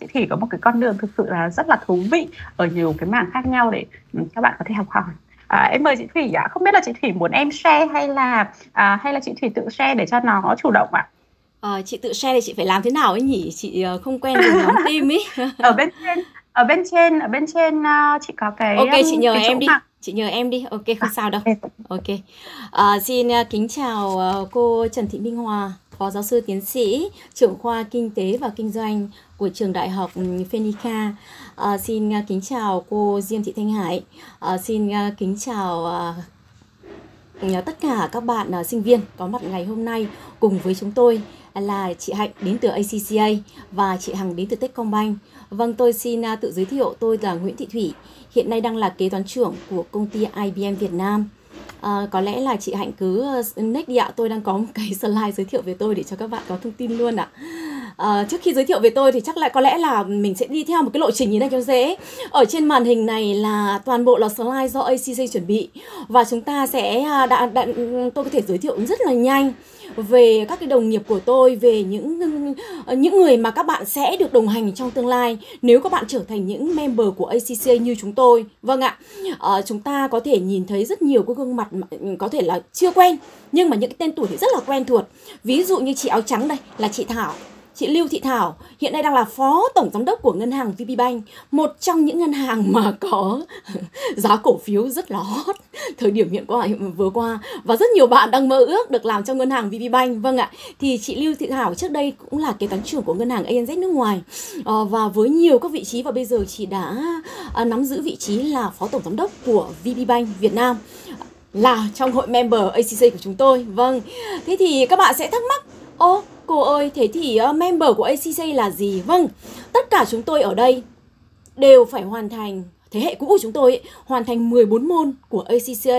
chị Thủy có một cái con đường thực sự là rất là thú vị ở nhiều cái mảng khác nhau để ừ, các bạn có thể học hỏi. À, em mời chị Thủy ạ. Không biết là chị Thủy muốn em share hay là à, hay là chị Thủy tự share để cho nó chủ động ạ? À, chị tự share thì chị phải làm thế nào ấy nhỉ? Chị ờ, không quen dùng nhóm team ý ở bên trên ở bên trên ở bên trên uh, chị có cái ok chị nhờ em đi. mà. chị nhờ em đi. Ok không à, sao đâu. ok. À, xin uh, kính chào uh, cô Trần Thị Minh Hòa Phó giáo sư tiến sĩ, trưởng khoa Kinh tế và Kinh doanh của trường Đại học ừ, Phenica. À, xin uh, kính chào cô Diêm Thị Thanh Hải. À, xin uh, kính chào uh, tất cả các bạn uh, sinh viên có mặt ngày hôm nay cùng với chúng tôi là chị Hạnh đến từ ACCA và chị Hằng đến từ Techcombank. Vâng, tôi xin uh, tự giới thiệu tôi là Nguyễn Thị Thủy, hiện nay đang là kế toán trưởng của công ty IBM Việt Nam. À, có lẽ là chị Hạnh cứ ờ, uh, next đi ạ, tôi đang có một cái slide giới thiệu về tôi để cho các bạn có thông tin luôn ạ. À, trước khi giới thiệu về tôi thì chắc lại có lẽ là mình sẽ đi theo một cái lộ trình như này cho dễ. Ở trên màn hình này là toàn bộ là slide do ACC chuẩn bị và chúng ta sẽ à, đã, đã tôi có thể giới thiệu rất là nhanh về các cái đồng nghiệp của tôi về những ờ, những người mà các bạn sẽ được đồng hành trong tương lai. Nếu các bạn trở thành những member của ACC như chúng tôi vâng ạ. À, chúng ta có thể nhìn thấy rất nhiều cái gương mặt ừ, có thể là chưa quen nhưng mà những cái tên tuổi thì rất là quen thuộc. Ví dụ như chị áo trắng đây là chị Thảo. Chị Lưu Thị Thảo hiện nay đang là phó tổng giám đốc của ngân hàng VPBank, một trong những ngân hàng mà có giá cổ phiếu rất là hot thời điểm hiện qua vừa qua và rất nhiều bạn đang mơ ước được làm trong ngân hàng VPBank. Vâng ạ. Thì chị Lưu Thị Thảo trước đây cũng là kế toán trưởng của ngân hàng ANZ nước ngoài ờ, và với nhiều các vị trí và bây giờ chị đã ờ, nắm giữ vị trí là phó tổng giám đốc của VPBank Việt Nam là trong hội member ACC của chúng tôi. Vâng. Thế thì các bạn sẽ thắc mắc, ô Cô ơi, thế thì uh, member của ACC là gì? Vâng, tất cả chúng tôi ở đây đều phải hoàn thành, thế hệ cũ của chúng tôi ấy, hoàn thành 14 môn của ACCA,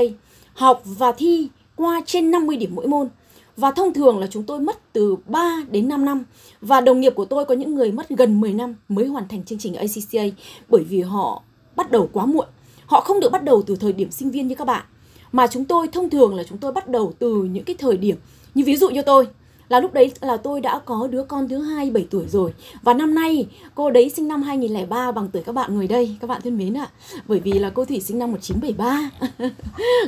học và thi qua trên 50 điểm mỗi môn. Và thông thường là chúng tôi mất từ 3 đến 5 năm. Và đồng nghiệp của tôi có những người mất gần 10 năm mới hoàn thành chương trình ACCA Bởi vì họ bắt đầu quá muộn. Họ không được bắt đầu từ thời điểm sinh viên như các bạn. Mà chúng tôi thông thường là chúng tôi bắt đầu từ những cái thời điểm Như ví dụ như tôi là lúc đấy là tôi đã có đứa con thứ hai 7 tuổi rồi. Và năm nay, cô đấy sinh năm 2003 bằng tuổi các bạn ngồi đây, các bạn thân mến ạ. À. bởi vì là cô Thủy sinh năm 1973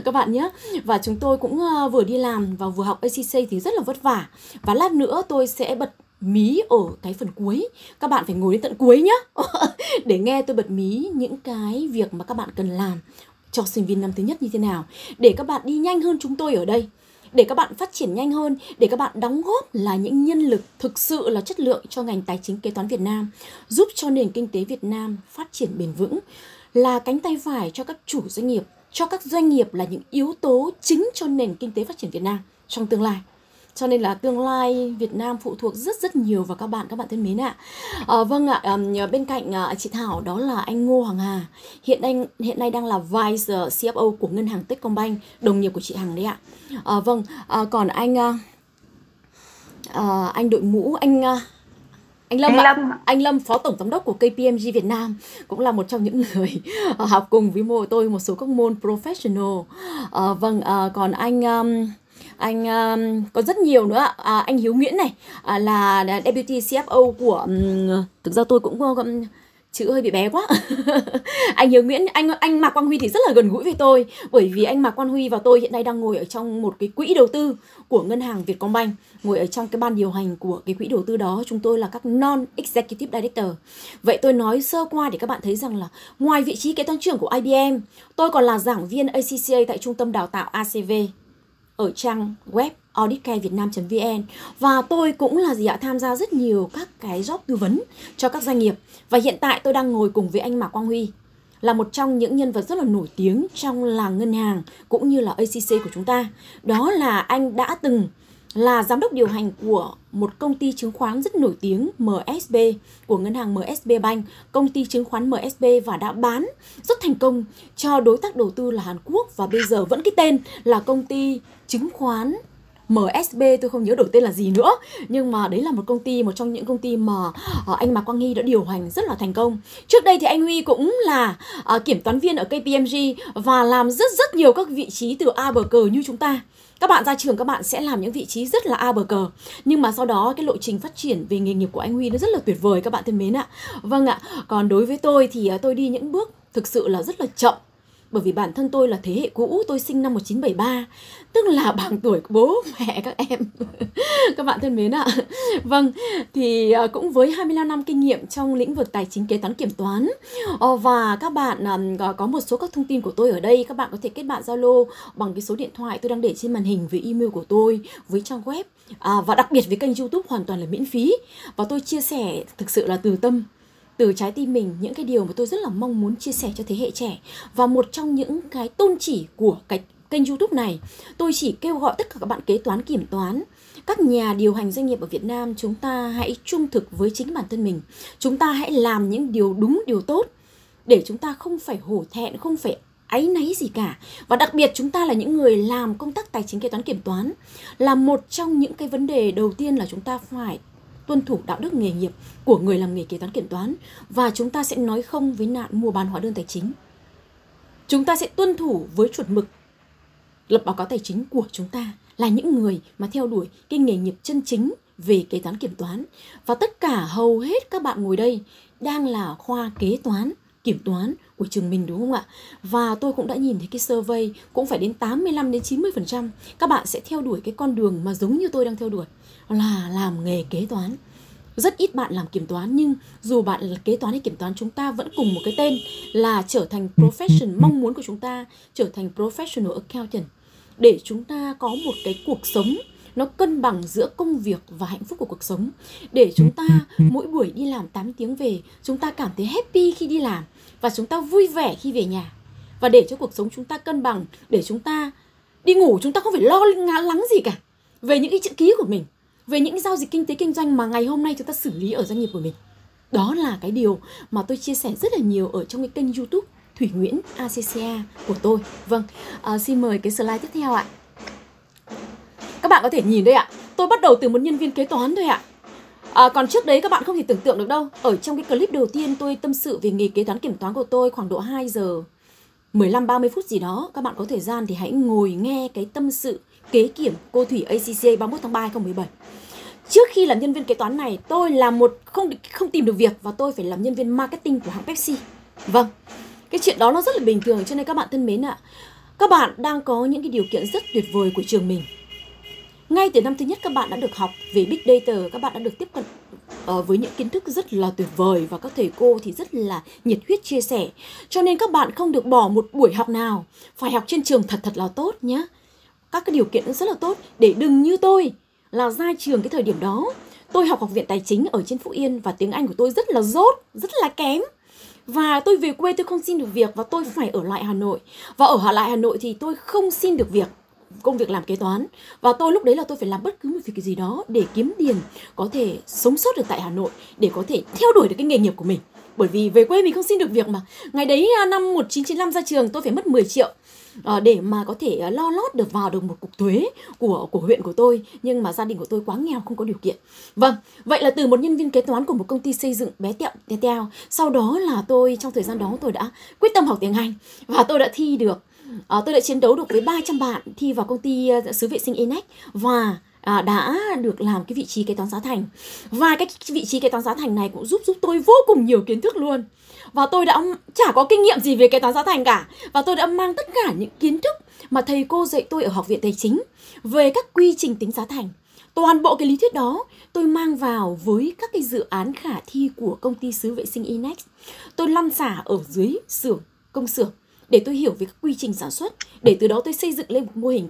các bạn nhé. Và chúng tôi cũng ờ, vừa đi làm và vừa học ACC thì rất là vất vả. Và lát nữa tôi sẽ bật mí ở cái phần cuối. Các bạn phải ngồi đến tận cuối nhé. Để nghe tôi bật mí những cái việc mà các bạn cần làm cho sinh viên năm thứ nhất như thế nào. Để các bạn đi nhanh hơn chúng tôi ở đây để các bạn phát triển nhanh hơn, để các bạn đóng góp là những nhân lực thực sự là chất lượng cho ngành tài chính kế toán Việt Nam, giúp cho nền kinh tế Việt Nam phát triển bền vững, là cánh tay phải cho các chủ doanh nghiệp, cho các doanh nghiệp là những yếu tố chính cho nền kinh tế phát triển Việt Nam trong tương lai cho nên là tương lai Việt Nam phụ thuộc rất rất nhiều vào các bạn các bạn thân mến ạ. À, vâng ạ, à, bên cạnh à, chị Thảo đó là anh Ngô Hoàng Hà. Hiện anh hiện nay đang là Vice CFO của ngân hàng Techcombank, đồng nghiệp của chị Hằng đấy ạ. À, vâng, à, còn anh à, à, anh đội mũ anh à, anh Lâm, anh Lâm. anh Lâm phó tổng giám đốc của KPMG Việt Nam cũng là một trong những người học cùng với mô tôi một số các môn professional. À, vâng, à, còn anh um, anh um, có rất nhiều nữa à, anh Hiếu Nguyễn này à, là deputy CFO của um, thực ra tôi cũng um, chữ hơi bị bé quá. Anh Hiếu Nguyễn anh anh Mạc Quang Huy thì rất là gần gũi với tôi bởi vì anh Mạc Quang Huy và tôi hiện nay đang ngồi ở trong một cái quỹ đầu tư của ngân hàng Vietcombank ngồi ở trong cái ban điều hành của cái quỹ đầu tư đó. Chúng tôi là các non executive director. Vậy tôi nói sơ qua để các bạn thấy rằng là ngoài vị trí kế toán trưởng của IBM tôi còn là giảng viên ACCA tại trung tâm đào tạo ACV ở trang web auditcarevietnam.vn và tôi cũng là gì ạ tham gia rất nhiều các cái job tư vấn cho các doanh nghiệp. Và hiện tại tôi đang ngồi cùng với anh Mạc Quang Huy là một trong những nhân vật rất là nổi tiếng trong làng ngân hàng cũng như là ACC của chúng ta. Đó là anh đã từng là giám đốc điều hành của một công ty chứng khoán rất nổi tiếng MSB của ngân hàng MSB Bank, công ty chứng khoán MSB và đã bán rất thành công cho đối tác đầu tư là Hàn Quốc. Và bây giờ vẫn cái tên là công ty chứng khoán MSB tôi không nhớ đổi tên là gì nữa. Nhưng mà đấy là một công ty một trong những công ty mà uh, anh Mạc Quang hy đã điều hành rất là thành công. Trước đây thì anh Huy cũng là uh, kiểm toán viên ở KPMG và làm rất rất nhiều các vị trí từ A bờ cờ như chúng ta. Các bạn ra trường các bạn sẽ làm những vị trí rất là a bờ cờ nhưng mà sau đó cái lộ trình phát triển về nghề nghiệp của anh Huy nó rất là tuyệt vời các bạn thân mến ạ. Vâng ạ còn đối với tôi thì ờ, tôi đi những bước thực sự là rất là chậm bởi vì bản thân tôi là thế hệ cũ tôi sinh năm 1973 tức là bằng tuổi của bố mẹ các em. Các bạn thân mến ạ. Vâng thì ờ, cũng với 25 năm kinh nghiệm trong lĩnh vực tài chính kế toán kiểm toán ờ, và các bạn có một số các thông tin của tôi ở đây các bạn có thể kết bạn Zalo bằng cái số điện thoại tôi đang để trên màn hình với email của tôi với trang web à, và đặc biệt với kênh YouTube hoàn toàn là miễn phí. Và tôi chia sẻ thực sự là từ tâm từ trái tim mình, những cái điều mà tôi rất là mong muốn chia sẻ cho thế hệ trẻ. Và một trong những cái tôn chỉ của cái kênh YouTube này, tôi chỉ kêu gọi tất cả các bạn kế toán, kiểm toán, các nhà điều hành doanh nghiệp ở Việt Nam chúng ta hãy trung thực với chính bản thân mình. Chúng ta hãy làm những điều đúng, điều tốt để chúng ta không phải hổ thẹn, không phải áy náy gì cả. Và đặc biệt chúng ta là những người làm công tác tài chính kế toán, kiểm toán là một trong những cái vấn đề đầu tiên là chúng ta phải tuân thủ đạo đức nghề nghiệp của người làm nghề kế toán kiểm toán và chúng ta sẽ nói không với nạn mua bán hóa đơn tài chính. Chúng ta sẽ tuân thủ với chuẩn mực lập báo cáo tài chính của chúng ta là những người mà theo đuổi cái nghề nghiệp chân chính về kế toán kiểm toán và tất cả hầu hết các bạn ngồi đây đang là khoa kế toán, kiểm toán của trường mình, đúng không ạ? Và tôi cũng đã nhìn thấy cái survey cũng phải đến 85 đến 90% các bạn sẽ theo đuổi cái con đường mà giống như tôi đang theo đuổi là làm nghề kế toán. Rất ít bạn làm kiểm toán nhưng dù bạn là kế toán hay kiểm toán chúng ta vẫn cùng một cái tên là trở thành profession mong muốn của chúng ta trở thành professional accountant. Để chúng ta có một cái cuộc sống nó cân bằng giữa công việc và hạnh phúc của cuộc sống. Để chúng ta mỗi buổi đi làm 8 tiếng về chúng ta cảm thấy happy khi đi làm và chúng ta vui vẻ khi về nhà. Và để cho cuộc sống chúng ta cân bằng để chúng ta đi ngủ chúng ta không phải lo lắng gì cả về những cái chữ ký của mình về những giao dịch kinh tế kinh doanh mà ngày hôm nay chúng ta xử lý ở doanh nghiệp của mình. Đó là cái điều mà tôi chia sẻ rất là nhiều ở trong cái kênh YouTube Thủy Nguyễn ACCA của tôi. Vâng, à, xin mời cái slide tiếp theo ạ. Các bạn có thể nhìn đây ạ. Tôi bắt đầu từ một nhân viên kế toán thôi ạ. À, còn trước đấy các bạn không thể tưởng tượng được đâu. Ở trong cái clip đầu tiên tôi tâm sự về nghề kế toán kiểm toán của tôi khoảng độ 2 giờ 15 30 phút gì đó. Các bạn có thời gian thì hãy ngồi nghe cái tâm sự kế kiểm cô Thủy ACCA 31 tháng 3 2017. Trước khi làm nhân viên kế toán này, tôi là một không không tìm được việc và tôi phải làm nhân viên marketing của hãng Pepsi. Vâng. Cái chuyện đó nó rất là bình thường cho nên các bạn thân mến ạ. Các bạn đang có những cái điều kiện rất tuyệt vời của trường mình. Ngay từ năm thứ nhất các bạn đã được học về Big Data, các bạn đã được tiếp cận uh, với những kiến thức rất là tuyệt vời và các thầy cô thì rất là nhiệt huyết chia sẻ. Cho nên các bạn không được bỏ một buổi học nào, phải học trên trường thật thật là tốt nhé các cái điều kiện rất là tốt. Để đừng như tôi là ra trường cái thời điểm đó tôi học học viện tài chính ở trên Phú Yên và tiếng Anh của tôi rất là dốt, rất là kém. Và tôi về quê tôi không xin được việc và tôi phải ở lại Hà Nội. Và ở lại Hà Nội thì tôi không xin được việc công việc làm kế toán. Và tôi lúc đấy là tôi phải làm bất cứ một việc gì đó để kiếm tiền có thể sống sót được tại Hà Nội để có thể theo đuổi được cái nghề nghiệp của mình. Bởi vì về quê mình không xin được việc mà. Ngày đấy à, năm 1995 ra trường tôi phải mất 10 triệu. Ờ, để mà có thể ờ, lo lót được vào được một cục thuế của của huyện của tôi nhưng mà gia đình của tôi quá nghèo không có điều kiện. Vâng vậy là từ một nhân viên kế toán của một công ty xây dựng bé tẹo teo teo sau đó là tôi trong thời gian đó tôi đã quyết tâm học tiếng Anh và tôi đã thi được à, tôi đã chiến đấu được với 300 bạn thi vào công ty xứ vệ sinh Enex và à, đã được làm cái vị trí kế toán giá thành. Và cái vị trí kế toán giá thành này cũng giúp giúp tôi vô cùng nhiều kiến thức luôn. Và tôi đã chả có kinh nghiệm gì về kế toán giá thành cả. Và tôi đã mang tất cả những kiến thức mà thầy cô dạy tôi ở học viện tài chính về các quy trình tính giá thành. Toàn bộ cái lý thuyết đó tôi mang vào với các cái dự án khả thi của công ty xứ vệ sinh Inex. Tôi lăn xả ở dưới xưởng công xưởng để tôi hiểu về các quy trình sản xuất. Để từ đó tôi xây dựng lên một mô hình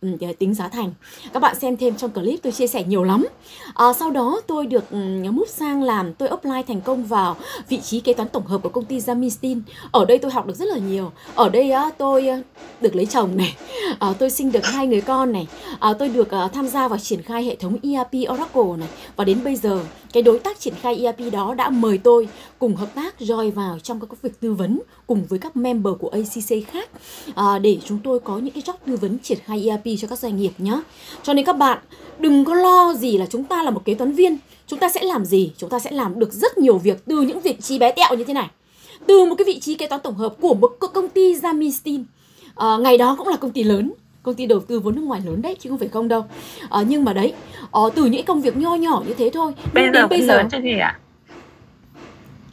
Ừ, tính giá thành. Các bạn xem thêm trong clip tôi chia sẻ nhiều lắm. À, sau đó tôi được ừ, mút move sang làm tôi apply thành công vào vị trí kế toán tổng hợp của công ty Jamistin ở đây tôi học được rất là nhiều. Ở đây á tôi ờ, được lấy chồng này. À, tôi sinh được hai người con này. À, tôi được uh, tham gia vào triển khai hệ thống ERP Oracle này. Và đến bây giờ cái đối tác triển khai ERP đó đã mời tôi cùng hợp tác join vào trong các việc tư vấn cùng với các member của ACC khác à, để chúng tôi có những cái job tư vấn triển khai ERP cho các doanh nghiệp nhé. Cho nên các bạn đừng có lo gì là chúng ta là một kế toán viên, chúng ta sẽ làm gì? Chúng ta sẽ làm được rất nhiều việc từ những vị trí bé tẹo như thế này. Từ một cái vị trí kế toán tổng hợp của một công ty Jamistin, À, ngày đó cũng là công ty lớn công ty đầu tư vốn nước ngoài lớn đấy chứ không phải không đâu. À, nhưng mà đấy à, từ những công việc nho nhỏ như thế thôi bây giờ bây giờ lớn chứ gì ạ?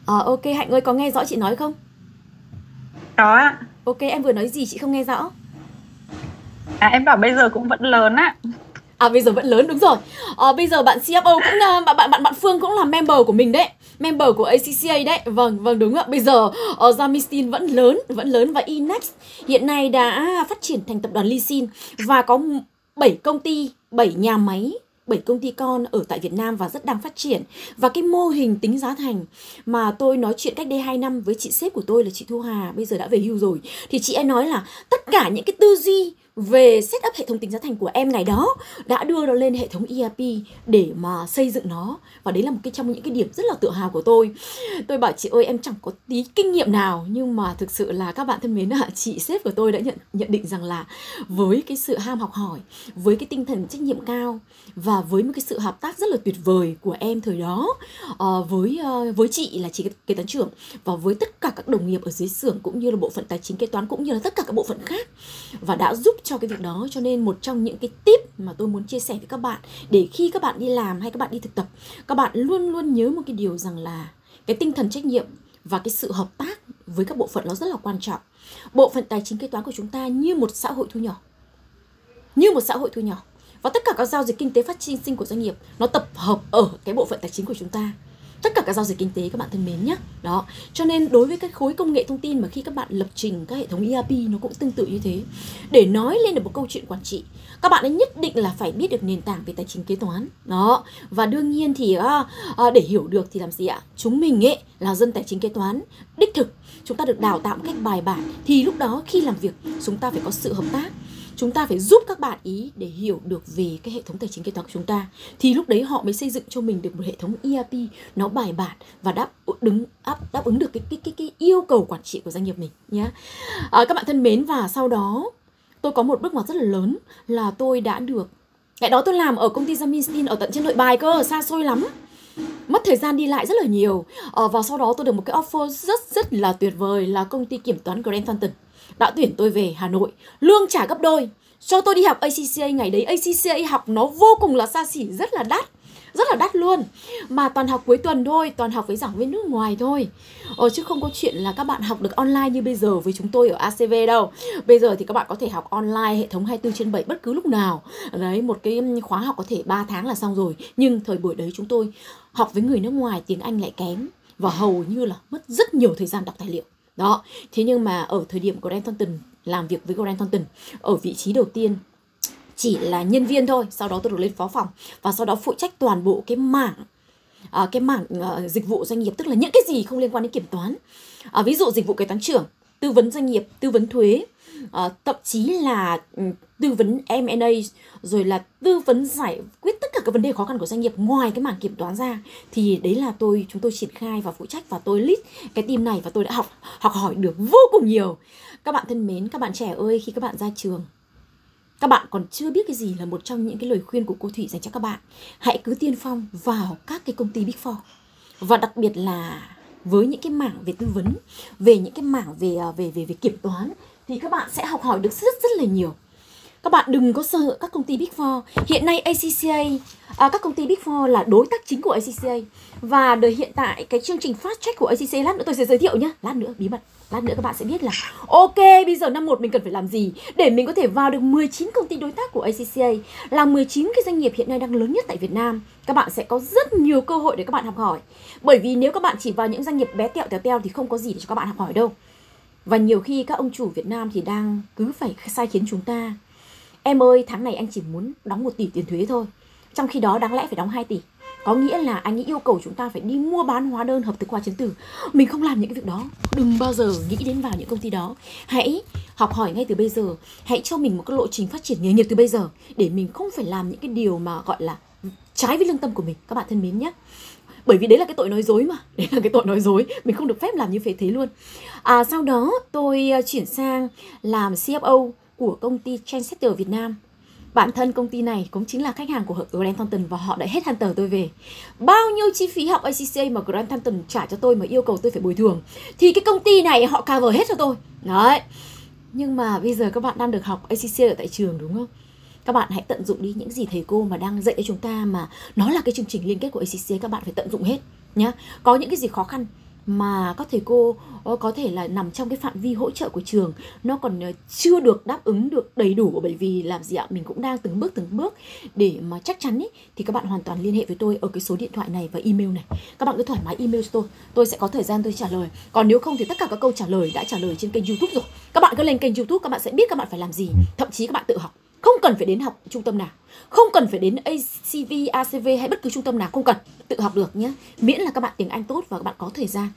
À, ok hạnh ơi có nghe rõ chị nói không? Có ạ. Ok em vừa nói gì chị không nghe rõ? À em bảo bây giờ cũng vẫn lớn á À bây giờ vẫn lớn đúng rồi. À, bây giờ bạn CFO cũng ờ, bạn bạn bạn bạn Phương cũng là member của mình đấy, member của ACCA đấy. Vâng vâng đúng ạ. Bây giờ uh, Zamistin vẫn lớn, vẫn lớn và e Inex hiện nay đã phát triển thành tập đoàn Lysin và có 7 công ty, 7 nhà máy 7 công ty con ở tại Việt Nam và rất đang phát triển. Và cái mô hình tính giá thành mà tôi nói chuyện cách đây 2 năm với chị sếp của tôi là chị Thu Hà, bây giờ đã về hưu rồi. Thì chị ấy nói là tất cả những cái tư duy về setup hệ thống tính giá thành của em ngày đó đã đưa nó lên hệ thống ERP để mà xây dựng nó. Và đấy là một cái trong những cái điểm rất là tự hào của tôi. Tôi bảo chị ơi em chẳng có tí kinh nghiệm nào nhưng mà thực sự là các bạn thân mến ạ chị sếp của tôi đã nhận nhận định rằng là với cái sự ham học hỏi với cái tinh thần trách nhiệm cao và với một cái sự hợp tác rất là tuyệt vời của em thời đó uh, với uh, với chị là chị kế toán trưởng và với tất cả các đồng nghiệp ở dưới xưởng cũng như là bộ phận tài chính kế toán cũng như là tất cả các bộ phận khác và đã giúp cho cái việc đó. Cho nên một trong những cái tip mà tôi muốn chia sẻ với các bạn, để khi các bạn đi làm hay các bạn đi thực tập, các bạn luôn luôn nhớ một cái điều rằng là cái tinh thần trách nhiệm và cái sự hợp tác với các bộ phận nó rất là quan trọng. Bộ phận tài chính kế toán của chúng ta như một xã hội thu nhỏ. Như một xã hội thu nhỏ. Và tất cả các giao dịch kinh tế phát sinh của doanh nghiệp nó tập hợp ở cái bộ phận tài chính của chúng ta tất cả các giao dịch kinh tế các bạn thân mến nhé đó cho nên đối với cái khối công nghệ thông tin mà khi các bạn lập trình các hệ thống ERP nó cũng tương tự như thế. Để nói lên được một câu chuyện quản trị các bạn ấy nhất định là phải biết được nền tảng về tài chính kế toán. Đó và đương nhiên thì à, à, để hiểu được thì làm gì ạ? Chúng mình ấy là dân tài chính kế toán. Đích thực chúng ta được đào tạo một cách bài bản thì lúc đó khi làm việc chúng ta phải có sự hợp tác chúng ta phải giúp các bạn ý để hiểu được về cái hệ thống tài chính kế toán của chúng ta. Thì lúc đấy họ mới xây dựng cho mình được một hệ thống ERP nó bài bản và đáp ứng đáp, đáp ứng được cái cái cái cái yêu cầu quản trị của doanh nghiệp mình nhé à, các bạn thân mến và sau đó tôi có một bước ngoặt rất là lớn là tôi đã được Ngày đó tôi làm ở công ty Zamin ở tận trên nội bài cơ, xa xôi lắm. Mất thời gian đi lại rất là nhiều. Ờ, và sau đó tôi được một cái offer rất rất là tuyệt vời là công ty kiểm toán Grant Thornton đã tuyển tôi về Hà Nội. Lương trả gấp đôi. Cho tôi đi học ACCA ngày đấy ACCA học nó vô cùng là xa xỉ rất là đắt. Rất là đắt luôn. Mà toàn học cuối tuần thôi toàn học với giảng viên nước ngoài thôi. Ờ, chứ không có chuyện là các bạn học được online như bây giờ với chúng tôi ở ACV đâu. Bây giờ thì các bạn có thể học online hệ thống 24 trên 7 bất cứ lúc nào. Đấy một cái khóa học có thể 3 tháng là xong rồi. Nhưng thời buổi đấy chúng tôi học với người nước ngoài tiếng Anh lại kém. Và hầu như là mất rất nhiều thời gian đọc tài liệu đó thế nhưng mà ở thời điểm của Grant Thornton làm việc với Grant Thornton ở vị trí đầu tiên chỉ là nhân viên thôi sau đó tôi được lên phó phòng và sau đó phụ trách toàn bộ cái mảng à, cái mảng à, dịch vụ doanh nghiệp tức là những cái gì không liên quan đến kiểm toán. À, ví dụ dịch vụ kế toán trưởng tư vấn doanh nghiệp tư vấn thuế à, thậm chí là ừ, tư vấn M&A rồi là tư vấn giải quyết tất cả các vấn đề khó khăn của doanh nghiệp ngoài cái mảng kiểm toán ra thì đấy là tôi chúng tôi triển khai và phụ trách và tôi lead cái team này và tôi đã học học hỏi được vô cùng nhiều các bạn thân mến các bạn trẻ ơi khi các bạn ra trường các bạn còn chưa biết cái gì là một trong những cái lời khuyên của cô Thủy dành cho các bạn. Hãy cứ tiên phong vào các cái công ty Big Four. Và đặc biệt là với những cái mảng về tư vấn, về những cái mảng về à, về về về kiểm toán thì các bạn sẽ học hỏi được rất rất là nhiều. Các bạn đừng có sợ các công ty Big Four. Hiện nay ACCA, à, các công ty Big Four là đối tác chính của ACCA. Và đời hiện tại cái chương trình Fast Track của ACCA lát nữa tôi sẽ giới thiệu nhé. Lát nữa bí mật. Lát nữa các bạn sẽ biết là ok bây giờ năm 1 mình cần phải làm gì để mình có thể vào được 19 công ty đối tác của ACCA là 19 cái doanh nghiệp hiện nay đang lớn nhất tại Việt Nam. Các bạn sẽ có rất nhiều cơ hội để các bạn học hỏi. Bởi vì nếu các bạn chỉ vào những doanh nghiệp bé tẹo tèo teo thì không có gì để cho các bạn học hỏi đâu. Và nhiều khi các ông chủ Việt Nam thì đang cứ phải sai khiến chúng ta Em ơi tháng này anh chỉ muốn đóng 1 tỷ tiền thuế thôi. Trong khi đó đáng lẽ phải đóng 2 tỷ. Có nghĩa là anh ấy yêu cầu chúng ta phải đi mua bán hóa đơn hợp thức hóa chứng từ Mình không làm những cái việc đó. Đừng bao giờ nghĩ đến vào những công ty đó. Hãy học hỏi ngay từ bây giờ. Hãy cho mình một cái lộ trình phát triển nghề nghiệp từ bây giờ Để mình không phải làm những cái điều mà gọi là trái với lương tâm của mình. Các bạn thân mến nhé. Bởi vì đấy là cái tội nói dối mà. Đấy là cái tội nói dối. Mình không được phép làm như vậy thế luôn. À, sau đó tôi à, chuyển sang làm CFO của công ty Trendsetter Việt Nam. Bản thân công ty này cũng chính là khách hàng của Grant Thornton và họ đã hết Hunter tôi về. Bao nhiêu chi phí học ACCA mà Grant Thornton trả cho tôi mà yêu cầu tôi phải bồi thường, thì cái công ty này họ cover hết cho tôi. Đấy. Nhưng mà bây giờ các bạn đang được học ACCA ở tại trường, đúng không? Các bạn hãy tận dụng đi những gì thầy cô mà đang dạy cho chúng ta mà nó là cái chương trình liên kết của ACCA các bạn phải tận dụng hết nhé có những cái gì khó khăn mà các thầy cô ờ, có thể là nằm trong cái phạm vi hỗ trợ của trường. Nó còn ờ, chưa được đáp ứng được đầy đủ bởi vì làm gì ạ mình cũng đang từng bước từng bước. Để mà chắc chắn ấy thì các bạn hoàn toàn liên hệ với tôi ở cái số điện thoại này và email này. Các bạn cứ thoải mái email cho tôi tôi sẽ có thời gian tôi trả lời. Còn nếu không thì tất cả các câu trả lời đã trả lời trên kênh youtube rồi. Các bạn cứ lên kênh youtube các bạn sẽ biết các bạn phải làm gì. Thậm chí các bạn tự học. Không cần phải đến học trung tâm nào không cần phải đến ACV, ACV hay bất cứ trung tâm nào không cần tự học được nhé miễn là các bạn tiếng Anh tốt và các bạn có thời gian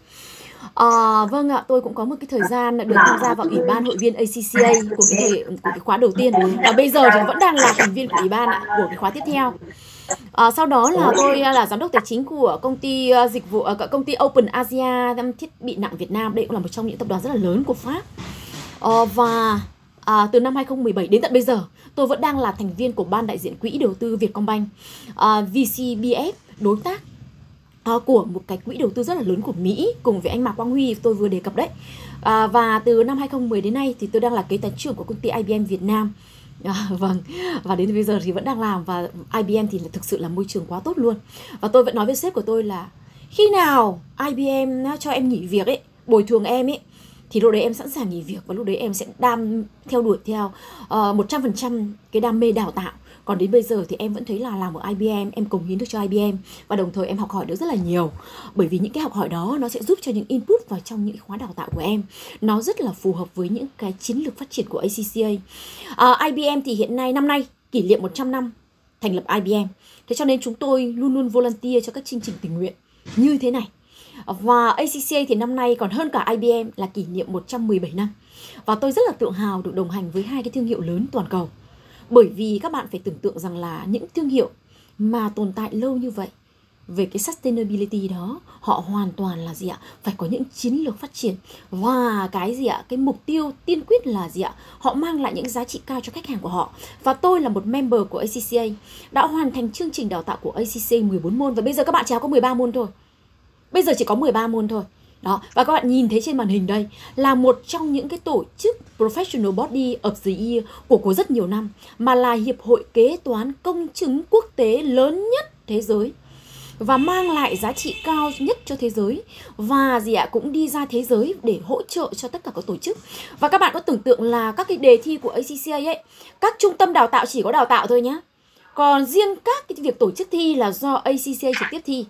À, vâng ạ, tôi cũng có một cái thời gian được tham gia vào ủy ban hội viên ACCA của cái thời của cái khóa đầu tiên và bây giờ thì vẫn đang là thành viên của ủy ban ạ, của cái khóa tiếp theo. À, sau đó là tôi là giám đốc tài chính của công ty uh, dịch vụ uh, công ty Open Asia thiết bị nặng Việt Nam. Đây cũng là một trong những tập đoàn rất là lớn của Pháp. À, và à, từ năm 2017 đến tận bây giờ tôi vẫn đang là thành viên của ban đại diện quỹ đầu tư Vietcombank. À, VCBF đối tác à, của một cái quỹ đầu tư rất là lớn của Mỹ cùng với anh Mạc Quang Huy tôi vừa đề cập đấy. À, và từ năm 2010 đến nay thì tôi đang là kế toán trưởng của công ty IBM Việt Nam. À, vâng và đến bây giờ thì vẫn đang làm và IBM thì là thực sự là môi trường quá tốt luôn. Và tôi vẫn nói với sếp của tôi là khi nào IBM cho em nghỉ việc ấy bồi thường em ấy thì lúc đấy em sẵn sàng nghỉ việc và lúc đấy em sẽ đam theo đuổi theo ờ, một trăm phần trăm cái đam mê đào tạo. Còn đến bây giờ thì em vẫn thấy là làm ở IBM em cống hiến được cho IBM và đồng thời em học hỏi được rất là nhiều. Bởi vì những cái học hỏi đó nó sẽ giúp cho những input vào trong những khóa đào tạo của em nó rất là phù hợp với những cái chiến lược phát triển của ACCA à, ờ, IBM thì hiện nay năm nay kỷ niệm 100 năm thành lập IBM thế cho nên chúng tôi luôn luôn volunteer cho các chương trình tình nguyện như thế này và ACCA thì năm nay còn hơn cả IBM là kỷ niệm 117 năm. Và tôi rất là tự hào được đồng hành với hai cái thương hiệu lớn toàn cầu. Bởi vì các bạn phải tưởng tượng rằng là những thương hiệu mà tồn tại lâu như vậy, về cái sustainability đó, họ hoàn toàn là gì ạ? Phải có những chiến lược phát triển. Và cái gì ạ? Cái mục tiêu tiên quyết là gì ạ? Họ mang lại những giá trị cao cho khách hàng của họ. Và tôi là một member của ACCA đã hoàn thành chương trình đào tạo của ACCA 14 môn. Và bây giờ các bạn chỉ có 13 môn thôi. Bây giờ chỉ có 13 môn thôi. Đó, và các bạn nhìn thấy trên màn hình đây là một trong những cái tổ chức Professional Body of the Year của của rất nhiều năm mà là hiệp hội kế toán công chứng quốc tế lớn nhất thế giới và mang lại giá trị cao nhất cho thế giới và gì ạ cũng đi ra thế giới để hỗ trợ cho tất cả các tổ chức. Và các bạn có tưởng tượng là các cái đề thi của ACCA ấy các trung tâm đào tạo chỉ có đào tạo thôi nhá. Còn riêng các cái việc tổ chức thi là do ACCA trực tiếp thi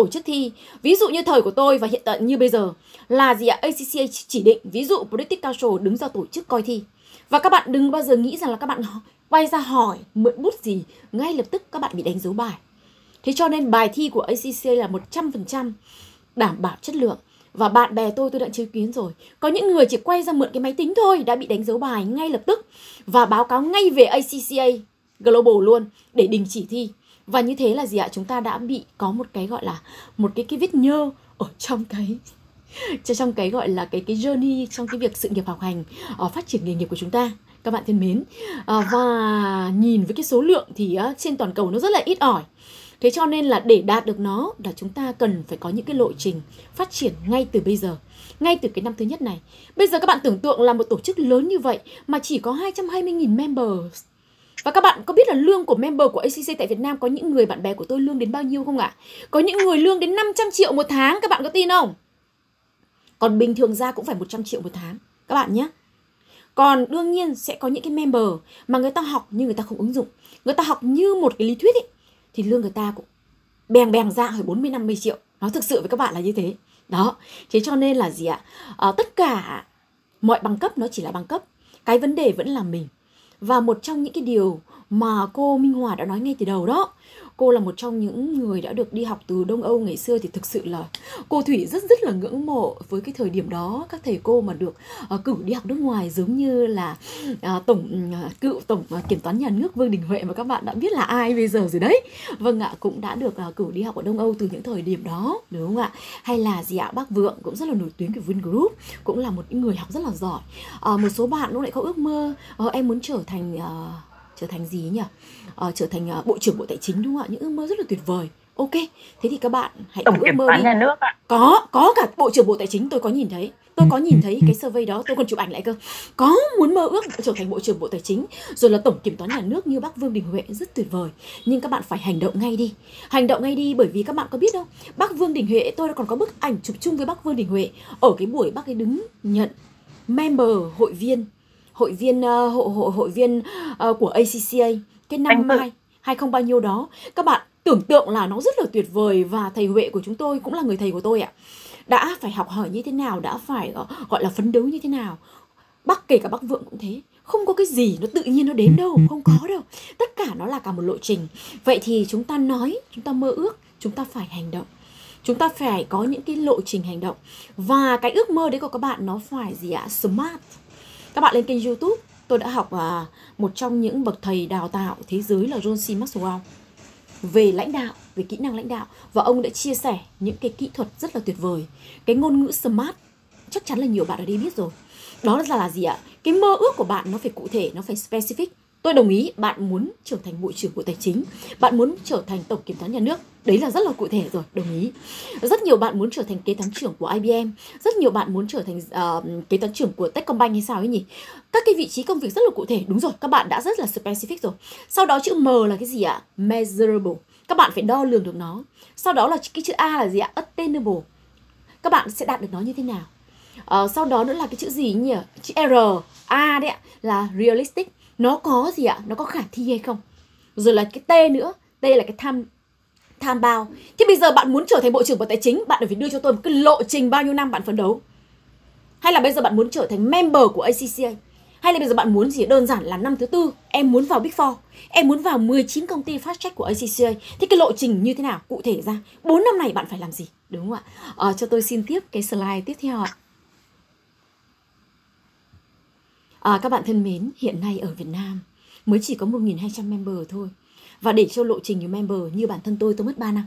tổ chức thi. Ví dụ như thời của tôi và hiện tại như bây giờ là gì ạ? ACCA chỉ định, ví dụ British Council đứng ra tổ chức coi thi. Và các bạn đừng bao giờ nghĩ rằng là các bạn quay ra hỏi, mượn bút gì, ngay lập tức các bạn bị đánh dấu bài. Thế cho nên bài thi của ACCA là 100% đảm bảo chất lượng. Và bạn bè tôi tôi đã chứng kiến rồi. Có những người chỉ quay ra mượn cái máy tính thôi, đã bị đánh dấu bài ngay lập tức. Và báo cáo ngay về ACCA Global luôn, để đình chỉ thi và như thế là gì ạ? Chúng ta đã bị có một cái gọi là một cái cái vết nhơ ở trong cái trong cái gọi là cái cái journey trong cái việc sự nghiệp học hành uh, phát triển nghề nghiệp của chúng ta. Các bạn thân mến uh, và nhìn với cái số lượng thì uh, trên toàn cầu nó rất là ít ỏi. Thế cho nên là để đạt được nó là chúng ta cần phải có những cái lộ trình phát triển ngay từ bây giờ. Ngay từ cái năm thứ nhất này. Bây giờ các bạn tưởng tượng là một tổ chức lớn như vậy mà chỉ có 220.000 members và các bạn có biết là lương của member của ACC tại Việt Nam có những người bạn bè của tôi lương đến bao nhiêu không ạ? À? Có những người lương đến 500 triệu một tháng, các bạn có tin không? Còn bình thường ra cũng phải 100 triệu một tháng, các bạn nhé. Còn đương nhiên sẽ có những cái member mà người ta học nhưng người ta không ứng dụng. Người ta học như một cái lý thuyết ấy, thì lương người ta cũng bèn bèn ra phải 40 50 triệu. Nó thực sự với các bạn là như thế. Đó. Thế cho nên là gì ạ? À, tất cả mọi bằng cấp nó chỉ là bằng cấp. Cái vấn đề vẫn là mình và một trong những cái điều mà cô Minh Hòa đã nói ngay từ đầu đó cô là một trong những người đã được đi học từ Đông Âu ngày xưa thì thực sự là cô Thủy rất rất là ngưỡng mộ. Với cái thời điểm đó các thầy cô mà được uh, cử đi học nước ngoài giống như là uh, tổng uh, cựu tổng uh, kiểm toán nhà nước Vương Đình Huệ mà các bạn đã biết là ai bây giờ rồi đấy. Vâng ạ cũng đã được uh, cử đi học ở Đông Âu từ những thời điểm đó đúng không ạ? Hay là gì ạ? Bác Vượng cũng rất là nổi tiếng của Vingroup cũng là một người học rất là giỏi. Uh, một số bạn cũng lại có ước mơ uh, em muốn trở thành uh, trở thành gì nhỉ? Uh, trở thành uh, bộ trưởng bộ tài chính đúng không ạ? Những ước mơ rất là tuyệt vời. Ok thế thì các bạn hãy tổng kiểm mơ toán đi. nhà nước ạ. Có có cả bộ trưởng bộ tài chính tôi có nhìn thấy. Tôi có nhìn thấy cái survey đó tôi còn chụp ảnh lại cơ. Có muốn mơ ước trở thành bộ trưởng bộ tài chính rồi là tổng kiểm toán nhà nước như bác vương đình huệ rất tuyệt vời. Nhưng các bạn phải hành động ngay đi. Hành động ngay đi bởi vì các bạn có biết không? Bác vương đình huệ tôi còn có bức ảnh chụp chung với bác vương đình huệ. Ở cái buổi bác ấy đứng nhận member hội viên hội viên uh, hội, hội hội viên uh, của ACCA cái năm hai hai không bao nhiêu đó. Các bạn tưởng tượng là nó rất là tuyệt vời và thầy Huệ của chúng tôi cũng là người thầy của tôi ạ. Đã phải học hỏi như thế nào đã phải ờ, gọi là phấn đấu như thế nào. Bác kể cả bác vượng cũng thế. Không có cái gì nó tự nhiên nó đến đâu không có đâu. Tất cả nó là cả một lộ trình. Vậy thì chúng ta nói chúng ta mơ ước chúng ta phải hành động. Chúng ta phải có những cái lộ trình hành động. Và cái ước mơ đấy của các bạn nó phải gì ạ? Smart các bạn lên kênh youtube tôi đã học à, một trong những bậc thầy đào tạo thế giới là John C. Maxwell. Về lãnh đạo về kỹ năng lãnh đạo và ông đã chia sẻ những cái kỹ thuật rất là tuyệt vời. Cái ngôn ngữ smart chắc chắn là nhiều bạn ở đây biết rồi. Đó là là gì ạ? Cái mơ ước của bạn nó phải cụ thể nó phải specific tôi đồng ý bạn muốn trở thành bộ trưởng bộ tài chính bạn muốn trở thành tổng kiểm toán nhà nước. Đấy là rất là cụ thể rồi đồng ý. Rất nhiều bạn muốn trở thành kế toán trưởng của IBM rất nhiều bạn muốn trở thành uh, kế toán trưởng của Techcombank hay sao ấy nhỉ? Các cái vị trí công việc rất là cụ thể. Đúng rồi các bạn đã rất là specific rồi. Sau đó chữ M là cái gì ạ? Measurable. Các bạn phải đo lường được nó. Sau đó là cái chữ A là gì ạ? Attainable. Các bạn sẽ đạt được nó như thế nào? Uh, sau đó nữa là cái chữ gì nhỉ? Chữ R. A đấy ạ là realistic nó có gì ạ? Nó có khả thi hay không? Rồi là cái T nữa. T là cái tham tham bao. Thế bây giờ bạn muốn trở thành bộ trưởng bộ tài chính bạn phải đưa cho tôi một cái lộ trình bao nhiêu năm bạn phấn đấu? Hay là bây giờ bạn muốn trở thành member của ACCA hay là bây giờ bạn muốn gì? Đơn giản là năm thứ tư em muốn vào Big Four. Em muốn vào 19 công ty fast track của ACCA thế cái lộ trình như thế nào? Cụ thể ra. 4 năm này bạn phải làm gì? Đúng không ạ? À, cho tôi xin tiếp cái slide tiếp theo ạ. À, các bạn thân mến hiện nay ở Việt Nam mới chỉ có 1.200 member thôi. Và để cho lộ trình như member như bản thân tôi tôi mất 3 năm.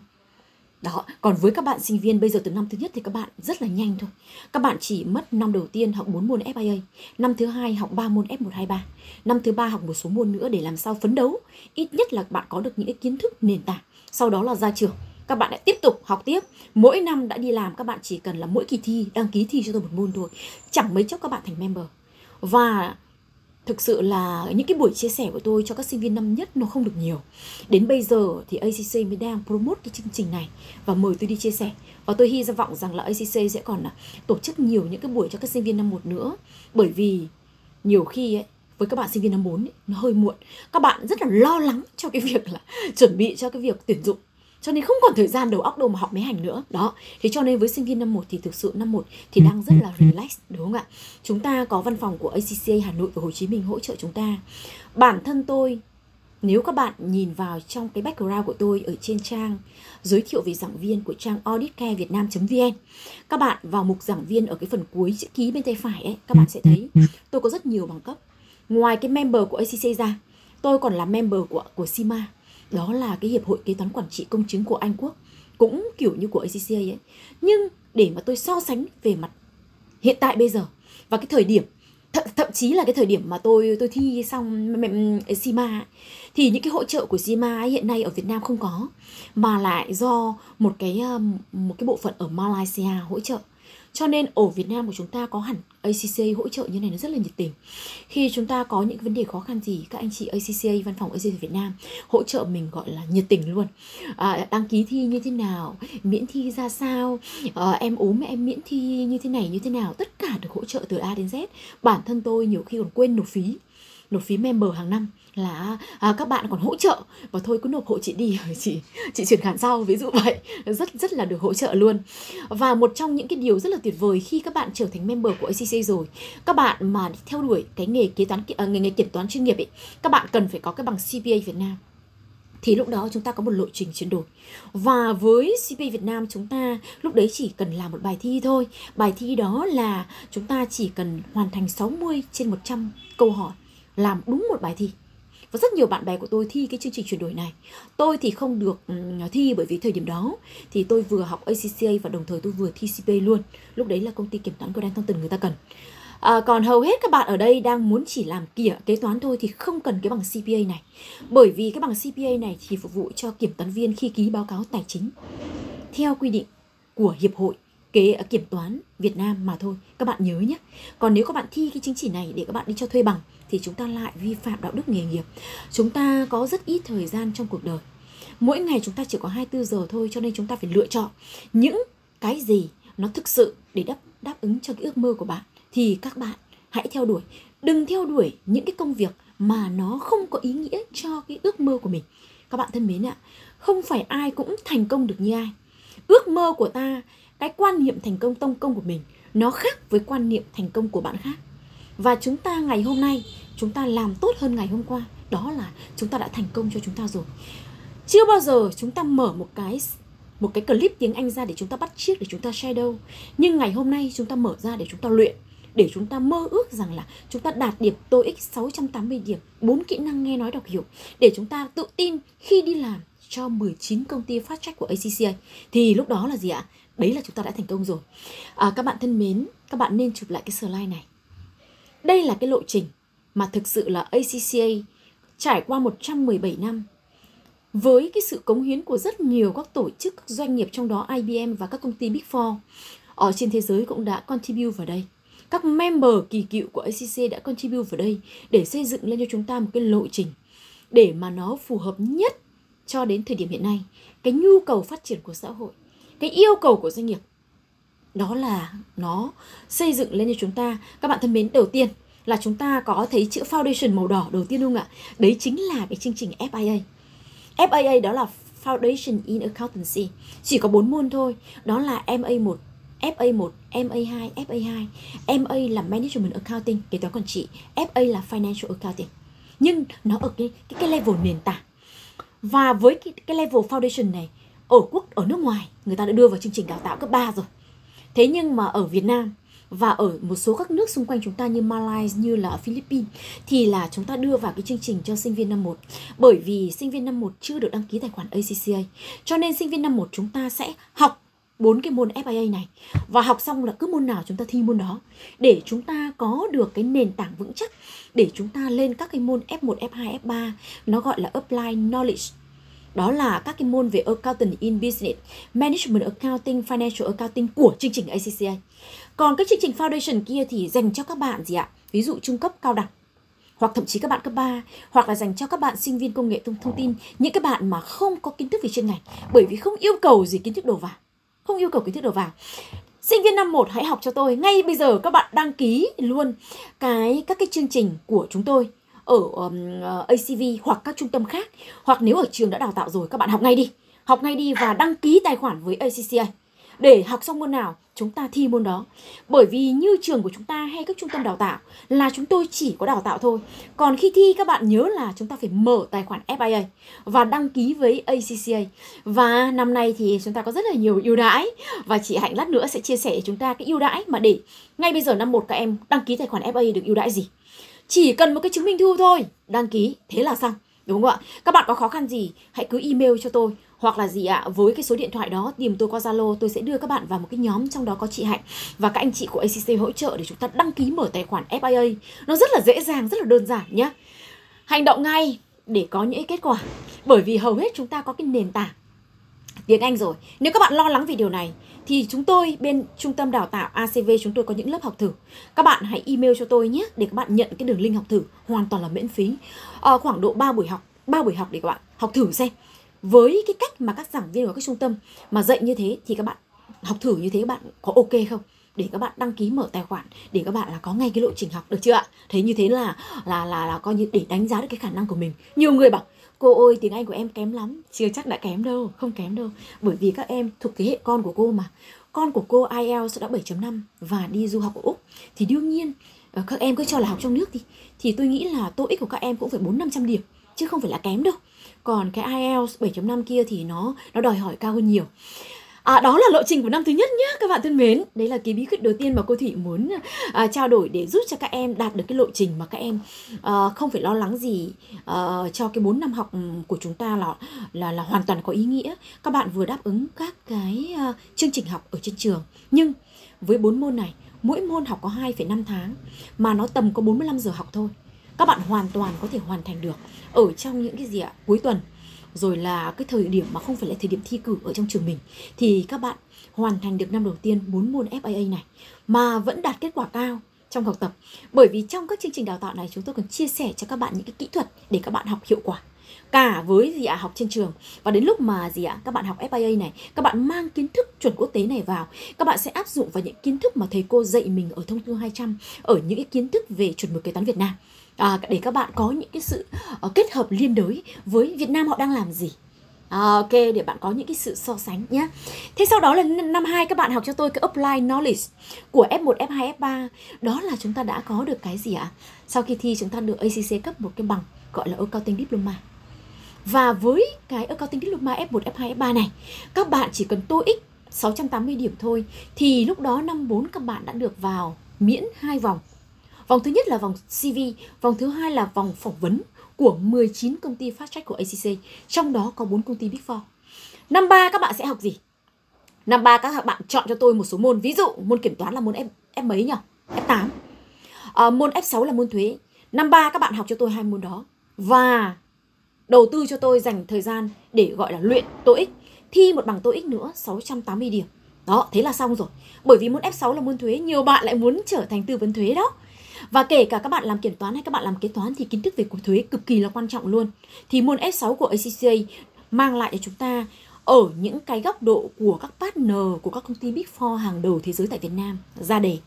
Đó còn với các bạn sinh viên bây giờ từ năm thứ nhất thì các bạn rất là nhanh thôi. Các bạn chỉ mất năm đầu tiên học 4 môn FIA năm thứ hai học 3 môn F123 năm thứ ba học một số môn nữa để làm sao phấn đấu. Ít nhất là bạn có được những cái kiến thức nền tảng. Sau đó là ra trường. Các bạn lại tiếp tục học tiếp. Mỗi năm đã đi làm các bạn chỉ cần là mỗi kỳ thi đăng ký thi cho tôi một môn thôi. Chẳng mấy chốc các bạn thành member và thực sự là những cái buổi chia sẻ của tôi cho các sinh viên năm nhất nó không được nhiều. Đến bây giờ thì ACC mới đang promote cái chương trình này và mời tôi đi chia sẻ. Và tôi hy vọng rằng là ACC sẽ còn à, tổ chức nhiều những cái buổi cho các sinh viên năm một nữa. Bởi vì nhiều khi ấy, với các bạn sinh viên năm 4 ấy, nó hơi muộn. Các bạn rất là lo lắng cho cái việc là chuẩn bị cho cái việc tuyển dụng cho nên không còn thời gian đầu óc đâu mà học mấy hành nữa. Đó, thế cho nên với sinh viên năm 1 thì thực sự năm 1 thì đang rất là relax, đúng không ạ? Chúng ta có văn phòng của ACCA Hà Nội và Hồ Chí Minh hỗ trợ chúng ta. Bản thân tôi, nếu các bạn nhìn vào trong cái background của tôi ở trên trang giới thiệu về giảng viên của trang auditcarevietnam.vn các bạn vào mục giảng viên ở cái phần cuối chữ ký bên tay phải ấy, các bạn sẽ thấy tôi có rất nhiều bằng cấp. Ngoài cái member của ACC ra, tôi còn là member của của SIMA đó là cái hiệp hội kế toán quản trị công chứng của Anh Quốc, cũng kiểu như của ACCA ấy. Nhưng để mà tôi so sánh về mặt hiện tại bây giờ và cái thời điểm, th- thậm chí là cái thời điểm mà tôi tôi thi xong SIMA thì những cái hỗ trợ của SIMA hiện nay ở Việt Nam không có, mà lại do một cái um, một cái bộ phận ở Malaysia hỗ trợ. Cho nên ở Việt Nam của chúng ta có hẳn ACC hỗ trợ như này nó rất là nhiệt tình. Khi chúng ta có những vấn đề khó khăn gì các anh chị ACCA văn phòng ACCA Việt Nam hỗ trợ mình gọi là nhiệt tình luôn. À, đăng ký thi như thế nào miễn thi ra sao à, em ốm em miễn thi như thế này như thế nào tất cả được hỗ trợ từ A đến Z. Bản thân tôi nhiều khi còn quên nộp phí nộp phí member hàng năm là à, các bạn còn hỗ trợ. Và thôi cứ nộp hộ chị đi chị chị chuyển khoản sau ví dụ vậy. Rất rất là được hỗ trợ luôn. Và một trong những cái điều rất là tuyệt vời khi các bạn trở thành member của ACC rồi các bạn mà theo đuổi cái nghề kế toán à, nghề nghề kiểm toán chuyên nghiệp ấy các bạn cần phải có cái bằng CPA Việt Nam. Thì lúc đó chúng ta có một lộ trình chuyển đổi. Và với CPA Việt Nam chúng ta lúc đấy chỉ cần làm một bài thi thôi. Bài thi đó là chúng ta chỉ cần hoàn thành 60 trên 100 câu hỏi làm đúng một bài thi và rất nhiều bạn bè của tôi thi cái chương trình chuyển đổi này tôi thì không được ừ, thi bởi vì thời điểm đó thì tôi vừa học ACCA và đồng thời tôi vừa thi CPA luôn lúc đấy là công ty kiểm toán của đang Thông Tần người ta cần À, còn hầu hết các bạn ở đây đang muốn chỉ làm kỉa kế toán thôi thì không cần cái bằng CPA này. Bởi vì cái bằng CPA này thì phục vụ cho kiểm toán viên khi ký báo cáo tài chính theo quy định của hiệp hội kế à, kiểm toán Việt Nam mà thôi. Các bạn nhớ nhé. Còn nếu các bạn thi cái chứng chỉ này để các bạn đi cho thuê bằng thì chúng ta lại vi phạm đạo đức nghề nghiệp. Chúng ta có rất ít thời gian trong cuộc đời. Mỗi ngày chúng ta chỉ có 24 giờ thôi, cho nên chúng ta phải lựa chọn những cái gì nó thực sự để đáp đáp ứng cho cái ước mơ của bạn. Thì các bạn hãy theo đuổi. Đừng theo đuổi những cái công việc mà nó không có ý nghĩa cho cái ước mơ của mình. Các bạn thân mến ạ, không phải ai cũng thành công được như ai. Ước mơ của ta, cái quan niệm thành công tông công của mình, nó khác với quan niệm thành công của bạn khác. Và chúng ta ngày hôm nay chúng ta làm tốt hơn ngày hôm qua đó là chúng ta đã thành công cho chúng ta rồi chưa bao giờ chúng ta mở một cái một cái clip tiếng Anh ra để chúng ta bắt chiếc để chúng ta share đâu nhưng ngày hôm nay chúng ta mở ra để chúng ta luyện để chúng ta mơ ước rằng là chúng ta đạt điểm TOEIC 680 điểm, 4 kỹ năng nghe nói đọc hiểu để chúng ta tự tin khi đi làm cho 19 công ty phát trách của ACCA thì lúc đó là gì ạ? Đấy là chúng ta đã thành công rồi. À, các bạn thân mến, các bạn nên chụp lại cái slide này. Đây là cái lộ trình mà thực sự là ACCA trải qua 117 năm. Với cái sự cống hiến của rất nhiều các tổ chức, các doanh nghiệp trong đó IBM và các công ty Big Four ở trên thế giới cũng đã contribute vào đây. Các member kỳ cựu của ACC đã contribute vào đây để xây dựng lên cho chúng ta một cái lộ trình để mà nó phù hợp nhất cho đến thời điểm hiện nay. Cái nhu cầu phát triển của xã hội cái yêu cầu của doanh nghiệp đó là nó xây dựng lên cho chúng ta. Các bạn thân mến đầu tiên là chúng ta có thấy chữ foundation màu đỏ đầu tiên không ạ đấy chính là cái chương trình FIA FIA đó là Foundation in Accountancy chỉ có bốn môn thôi đó là MA1 FA1, MA2, FA2. MA là Management Accounting, kế toán quản trị, FA là Financial Accounting. Nhưng nó ở cái cái, cái level nền tảng. Và với cái, cái level foundation này ở quốc ở nước ngoài người ta đã đưa vào chương trình đào tạo cấp 3 rồi. Thế nhưng mà ở Việt Nam và ở một số các nước xung quanh chúng ta như Malaysia như là Philippines thì là chúng ta đưa vào cái chương trình cho sinh viên năm 1 bởi vì sinh viên năm 1 chưa được đăng ký tài khoản ACCA cho nên sinh viên năm 1 chúng ta sẽ học bốn cái môn FIA này. Và học xong là cứ môn nào chúng ta thi môn đó. Để chúng ta có được cái nền tảng vững chắc để chúng ta lên các cái môn F1, F2, F3 nó gọi là apply knowledge đó là các cái môn về accounting in business, management accounting, financial accounting của chương trình ACCA. Còn các chương trình foundation kia thì dành cho các bạn gì ạ? Ví dụ trung cấp cao đẳng hoặc thậm chí các bạn cấp 3 hoặc là dành cho các bạn sinh viên công nghệ thông, thông tin những các bạn mà không có kiến thức về chuyên ngành bởi vì không yêu cầu gì kiến thức đầu vào không yêu cầu kiến thức đầu vào sinh viên năm 1 hãy học cho tôi ngay bây giờ các bạn đăng ký luôn cái các cái chương trình của chúng tôi ở um, ờ, ACV hoặc các trung tâm khác. Hoặc nếu ở trường đã đào tạo rồi các bạn học ngay đi. Học ngay đi và đăng ký tài khoản với ACCA để học xong môn nào chúng ta thi môn đó. Bởi vì như trường của chúng ta hay các trung tâm đào tạo là chúng tôi chỉ có đào tạo thôi. Còn khi thi các bạn nhớ là chúng ta phải mở tài khoản FIA và đăng ký với ACCA và năm nay thì chúng ta có rất là nhiều ưu đãi. Và chị Hạnh lát nữa sẽ chia sẻ chúng ta cái ưu đãi mà để ngay bây giờ năm một các em đăng ký tài khoản FIA được ưu đãi gì chỉ cần một cái chứng minh thư thôi. Đăng ký, thế là xong. Đúng không ạ? Các bạn có khó khăn gì, hãy cứ email cho tôi. Hoặc là gì ạ? Với cái số điện thoại đó, tìm tôi qua Zalo, tôi sẽ đưa các bạn vào một cái nhóm trong đó có chị Hạnh và các anh chị của ACC hỗ trợ để chúng ta đăng ký mở tài khoản FIA nó rất là dễ dàng, rất là đơn giản nhé hành động ngay để có những kết quả. Bởi vì hầu hết chúng ta có cái nền tảng tiếng Anh rồi. Nếu các bạn lo lắng về điều này thì chúng tôi bên trung tâm đào tạo ACV chúng tôi có những lớp học thử. Các bạn hãy email cho tôi nhé để các bạn nhận cái đường link học thử. Hoàn toàn là miễn phí. À, khoảng độ 3 buổi học 3 buổi học để các bạn học thử xem. Với cái cách mà các giảng viên của các trung tâm mà dạy như thế thì các bạn học thử như thế các bạn có ok không? Để các bạn đăng ký mở tài khoản để các bạn là có ngay cái lộ trình học được chưa ạ? Thế như thế là là là là coi như để đánh giá được cái khả năng của mình. Nhiều người bảo cô ơi, tiếng anh của em kém lắm. Chưa chắc đã kém đâu, không kém đâu. Bởi vì các em thuộc thế hệ con của cô mà. Con của cô IELTS đã 7.5 và đi du học ở Úc. Thì đương nhiên ờ, các em cứ cho là học trong nước thì thì tôi nghĩ là TOEIC của các em cũng phải 4 500 điểm, chứ không phải là kém đâu. Còn cái IELTS 7.5 kia thì nó nó đòi hỏi cao hơn nhiều. À, đó là lộ trình của năm thứ nhất nhé các bạn thân mến. Đấy là cái bí quyết đầu tiên mà cô thủy muốn à, trao đổi để giúp cho các em đạt được cái lộ trình mà các em à, không phải lo lắng gì à, cho cái 4 năm học ừ, của chúng ta là là là hoàn toàn có ý nghĩa. Các bạn vừa đáp ứng các cái uh, chương trình học ở trên trường. Nhưng với bốn môn này mỗi môn học có 2,5 tháng mà nó tầm có 45 giờ học thôi. Các bạn hoàn toàn có thể hoàn thành được ở trong những cái gì ạ? Cuối tuần rồi là cái thời điểm mà không phải là thời điểm thi cử ở trong trường mình, thì các bạn hoàn thành được năm đầu tiên 4 môn FAA này, mà vẫn đạt kết quả cao trong học tập. Bởi vì trong các chương trình đào tạo này, chúng tôi còn chia sẻ cho các bạn những cái kỹ thuật để các bạn học hiệu quả. Cả với gì ạ, học trên trường. Và đến lúc mà gì ạ, các bạn học FIA này, các bạn mang kiến thức chuẩn quốc tế này vào, các bạn sẽ áp dụng vào những kiến thức mà thầy cô dạy mình ở thông tư 200 ở những cái kiến thức về chuẩn mực kế toán Việt Nam à, để các bạn có những cái sự uh, kết hợp liên đới với Việt Nam họ đang làm gì À, ok để bạn có những cái sự so sánh nhé. Thế sau đó là năm 2 các bạn học cho tôi cái apply knowledge của F1, F2, F3. Đó là chúng ta đã có được cái gì ạ? Sau khi thi chúng ta được ACC cấp một cái bằng gọi là accounting diploma. Và với cái accounting diploma F1, F2, F3 này, các bạn chỉ cần TOEIC 680 điểm thôi thì lúc đó năm 4 các bạn đã được vào miễn hai vòng Vòng thứ nhất là vòng CV, vòng thứ hai là vòng phỏng vấn của 19 công ty fast track của ACC, trong đó có 4 công ty Big Four. Năm 3 các bạn sẽ học gì? Năm 3 các bạn chọn cho tôi một số môn, ví dụ môn kiểm toán là môn F, F mấy nhỉ? F8. À, ờ, môn F6 là môn thuế. Năm 3 các bạn học cho tôi hai môn đó và đầu tư cho tôi dành thời gian để gọi là luyện TOEIC, thi một bằng TOEIC nữa 680 điểm. Đó, thế là xong rồi. Bởi vì môn F6 là môn thuế, nhiều bạn lại muốn trở thành tư vấn thuế đó. Và kể cả các bạn làm kiểm toán hay các bạn làm kế toán thì kiến thức về cục thuế cực kỳ là quan trọng luôn. Thì môn F6 của ACCA mang lại cho chúng ta ở những cái góc độ của các partner, của các công ty Big Four hàng đầu thế giới tại Việt Nam ra đề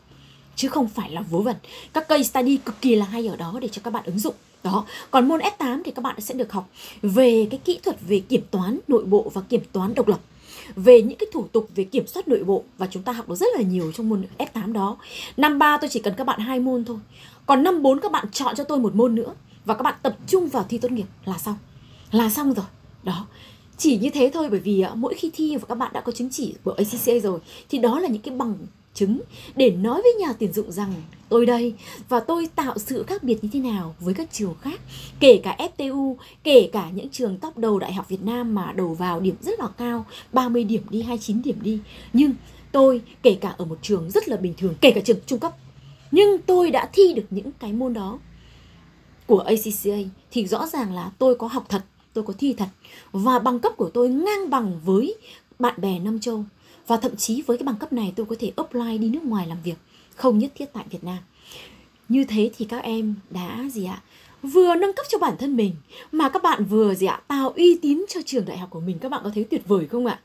chứ không phải là vớ vẩn. Các case study cực kỳ là hay ở đó để cho các bạn ứng dụng. Đó. Còn môn F8 thì các bạn sẽ được học về cái kỹ thuật về kiểm toán nội bộ và kiểm toán độc lập về những cái thủ tục về kiểm soát nội bộ, và chúng ta học được rất là nhiều trong môn F8 đó. Năm 3 tôi chỉ cần các bạn hai môn thôi. Còn năm 4 các bạn chọn cho tôi một môn nữa, và các bạn tập trung vào thi tốt nghiệp là xong. Là xong rồi. Đó. Chỉ như thế thôi, bởi vì à, mỗi khi thi và các bạn đã có chứng chỉ của ACCA rồi, thì đó là những cái bằng chứng để nói với nhà tuyển dụng rằng tôi đây và tôi tạo sự khác biệt như thế nào với các trường khác kể cả FTU kể cả những trường top đầu đại học Việt Nam mà đầu vào điểm rất là cao 30 điểm đi 29 điểm đi. Nhưng tôi kể cả ở một trường rất là bình thường kể cả trường trung cấp nhưng tôi đã thi được những cái môn đó của ACCA thì rõ ràng là tôi có học thật tôi có thi thật. Và bằng cấp của tôi ngang bằng với bạn bè Nam Châu. Và thậm chí với cái bằng cấp này tôi có thể apply đi nước ngoài làm việc, không nhất thiết tại Việt Nam. Như thế thì các em đã gì ạ? Vừa nâng cấp cho bản thân mình mà các bạn vừa gì ạ? Tạo uy tín cho trường đại học của mình. Các bạn có thấy tuyệt vời không ạ?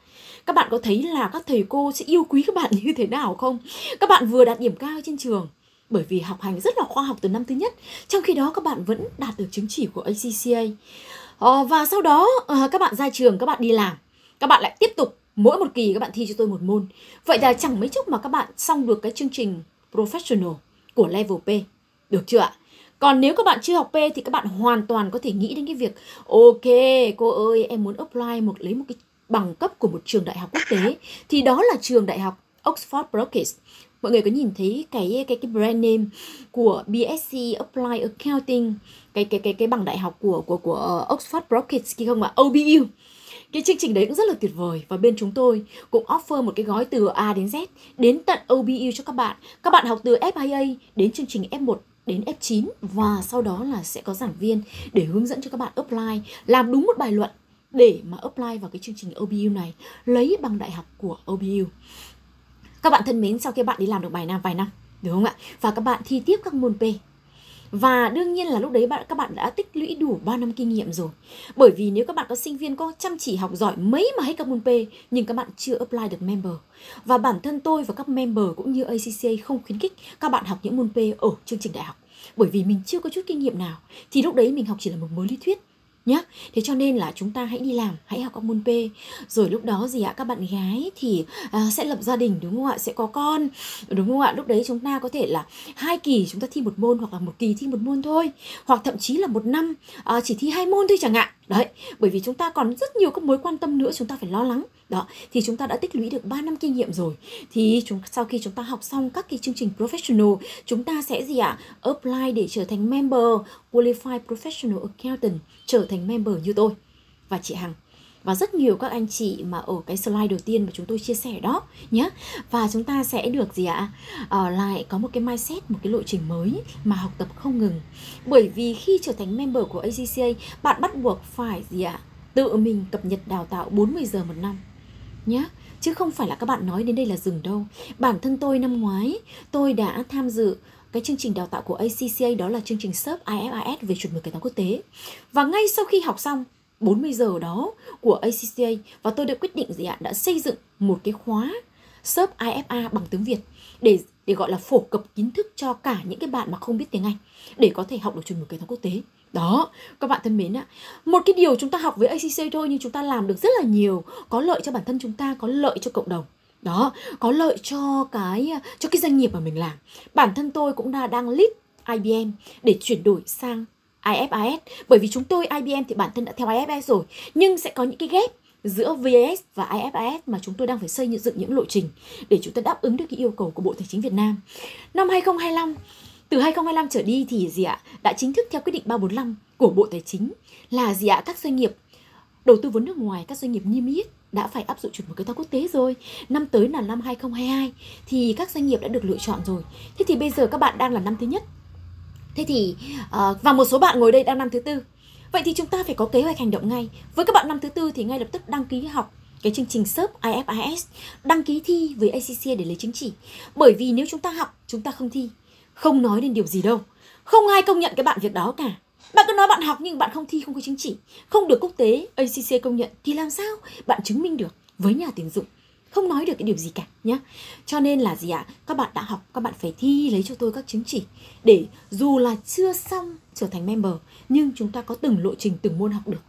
Các bạn có thấy là các thầy cô sẽ yêu quý các bạn như thế nào không? Các bạn vừa đạt điểm cao trên trường bởi vì học hành rất là khoa học từ năm thứ nhất trong khi đó các bạn vẫn đạt được chứng chỉ của ACCA ờ, và sau đó ờ, các bạn ra trường các bạn đi làm các bạn lại tiếp tục mỗi một kỳ các bạn thi cho tôi một môn vậy là chẳng mấy chốc mà các bạn xong được cái chương trình professional của level P. Được chưa ạ? Còn nếu các bạn chưa học P thì các bạn hoàn toàn có thể nghĩ đến cái việc, ok, cô ơi, em muốn apply một, lấy một cái bằng cấp của một trường đại học quốc tế. Thì đó là trường đại học Oxford Brookes. Mọi người có nhìn thấy cái cái cái brand name của BSc Apply Accounting, cái cái cái cái bằng đại học của của của ờ, Oxford Brookes kia không ạ? OBU cái chương trình đấy cũng rất là tuyệt vời và bên chúng tôi cũng offer một cái gói từ A đến Z đến tận OBU cho các bạn. Các bạn học từ FIA đến chương trình F1 đến F9 và sau đó là sẽ có giảng viên để hướng dẫn cho các bạn apply làm đúng một bài luận để mà apply vào cái chương trình OBU này lấy bằng đại học của OBU. Các bạn thân mến, sau khi bạn đi làm được bài năm vài năm, đúng không ạ? Và các bạn thi tiếp các môn P và đương nhiên là lúc đấy bạn, các bạn đã tích lũy đủ 3 năm kinh nghiệm rồi. Bởi vì nếu các bạn có sinh viên có chăm chỉ học giỏi mấy mà hết các môn P, nhưng các bạn chưa apply được member. Và bản thân tôi và các member cũng như ACCA không khuyến khích các bạn học những môn P ở chương trình đại học. Bởi vì mình chưa có chút kinh nghiệm nào. Thì lúc đấy mình học chỉ là một mối lý thuyết nhé thế cho nên là chúng ta hãy đi làm hãy học các môn P. Rồi lúc đó gì ạ? Các bạn gái thì à, sẽ lập gia đình đúng không ạ? Sẽ có con đúng không ạ? Lúc đấy chúng ta có thể là hai kỳ chúng ta thi một môn hoặc là một kỳ thi một môn thôi. Hoặc thậm chí là một năm à, chỉ thi hai môn thôi chẳng hạn đấy, bởi vì chúng ta còn rất nhiều các mối quan tâm nữa chúng ta phải lo lắng. Đó, thì chúng ta đã tích lũy được 3 năm kinh nghiệm rồi. Thì chúng, sau khi chúng ta học xong các cái chương trình professional, chúng ta sẽ gì ạ? Apply để trở thành member, qualified professional accountant, trở thành member như tôi. Và chị Hằng và rất nhiều các anh chị mà ở cái slide đầu tiên mà chúng tôi chia sẻ đó nhé và chúng ta sẽ được gì ạ? À, lại có một cái mindset một cái lộ trình mới mà học tập không ngừng. Bởi vì khi trở thành member của ACCA bạn bắt buộc phải gì ạ? Tự mình cập nhật đào tạo 40 giờ một năm nhé chứ không phải là các bạn nói đến đây là dừng đâu. Bản thân tôi năm ngoái tôi đã tham dự cái chương trình đào tạo của ACCA đó là chương trình SERP IFIS về chuẩn mực kế toán quốc tế. Và ngay sau khi học xong 40 giờ đó của ACCA và tôi đã quyết định gì ạ? Đã xây dựng một cái khóa SUP IFA bằng tiếng Việt để để gọi là phổ cập kiến thức cho cả những cái bạn mà không biết tiếng Anh để có thể học được chuẩn mực kế toán quốc tế. Đó, các bạn thân mến ạ, một cái điều chúng ta học với ACC thôi nhưng chúng ta làm được rất là nhiều. Có lợi cho bản thân chúng ta, có lợi cho cộng đồng. Đó, có lợi cho cái cho cái doanh nghiệp mà mình làm. Bản thân tôi cũng đã đang lead IBM để chuyển đổi sang IFIS bởi vì chúng tôi IBM thì bản thân đã theo IFIS rồi, nhưng sẽ có những cái ghép giữa VAS và IFIS mà chúng tôi đang phải xây dựng những lộ trình để chúng ta đáp ứng được cái yêu cầu của Bộ Tài chính Việt Nam. Năm 2025 từ 2025 trở đi thì gì ạ, đã chính thức theo quyết định 345 của Bộ Tài chính là gì ạ, các doanh nghiệp đầu tư vốn nước ngoài, các doanh nghiệp niêm yết đã phải áp dụng chuẩn mực kế toán quốc tế rồi. Năm tới là năm 2022 thì các doanh nghiệp đã được lựa chọn rồi. Thế thì bây giờ các bạn đang là năm thứ nhất. Thế thì uh, và một số bạn ngồi đây đang năm thứ tư. Vậy thì chúng ta phải có kế hoạch hành động ngay. Với các bạn năm thứ tư thì ngay lập tức đăng ký học cái chương trình SERP IFIS, đăng ký thi với ACC để lấy chứng chỉ. Bởi vì nếu chúng ta học, chúng ta không thi không nói đến điều gì đâu không ai công nhận cái bạn việc đó cả bạn cứ nói bạn học nhưng bạn không thi không có chứng chỉ không được quốc tế acc công nhận thì làm sao bạn chứng minh được với nhà tuyển dụng không nói được cái điều gì cả nhé cho nên là gì ạ? Các bạn đã học, các bạn phải thi lấy cho tôi các chứng chỉ. Để dù là chưa xong trở thành member, nhưng chúng ta có từng lộ trình, từng môn học được.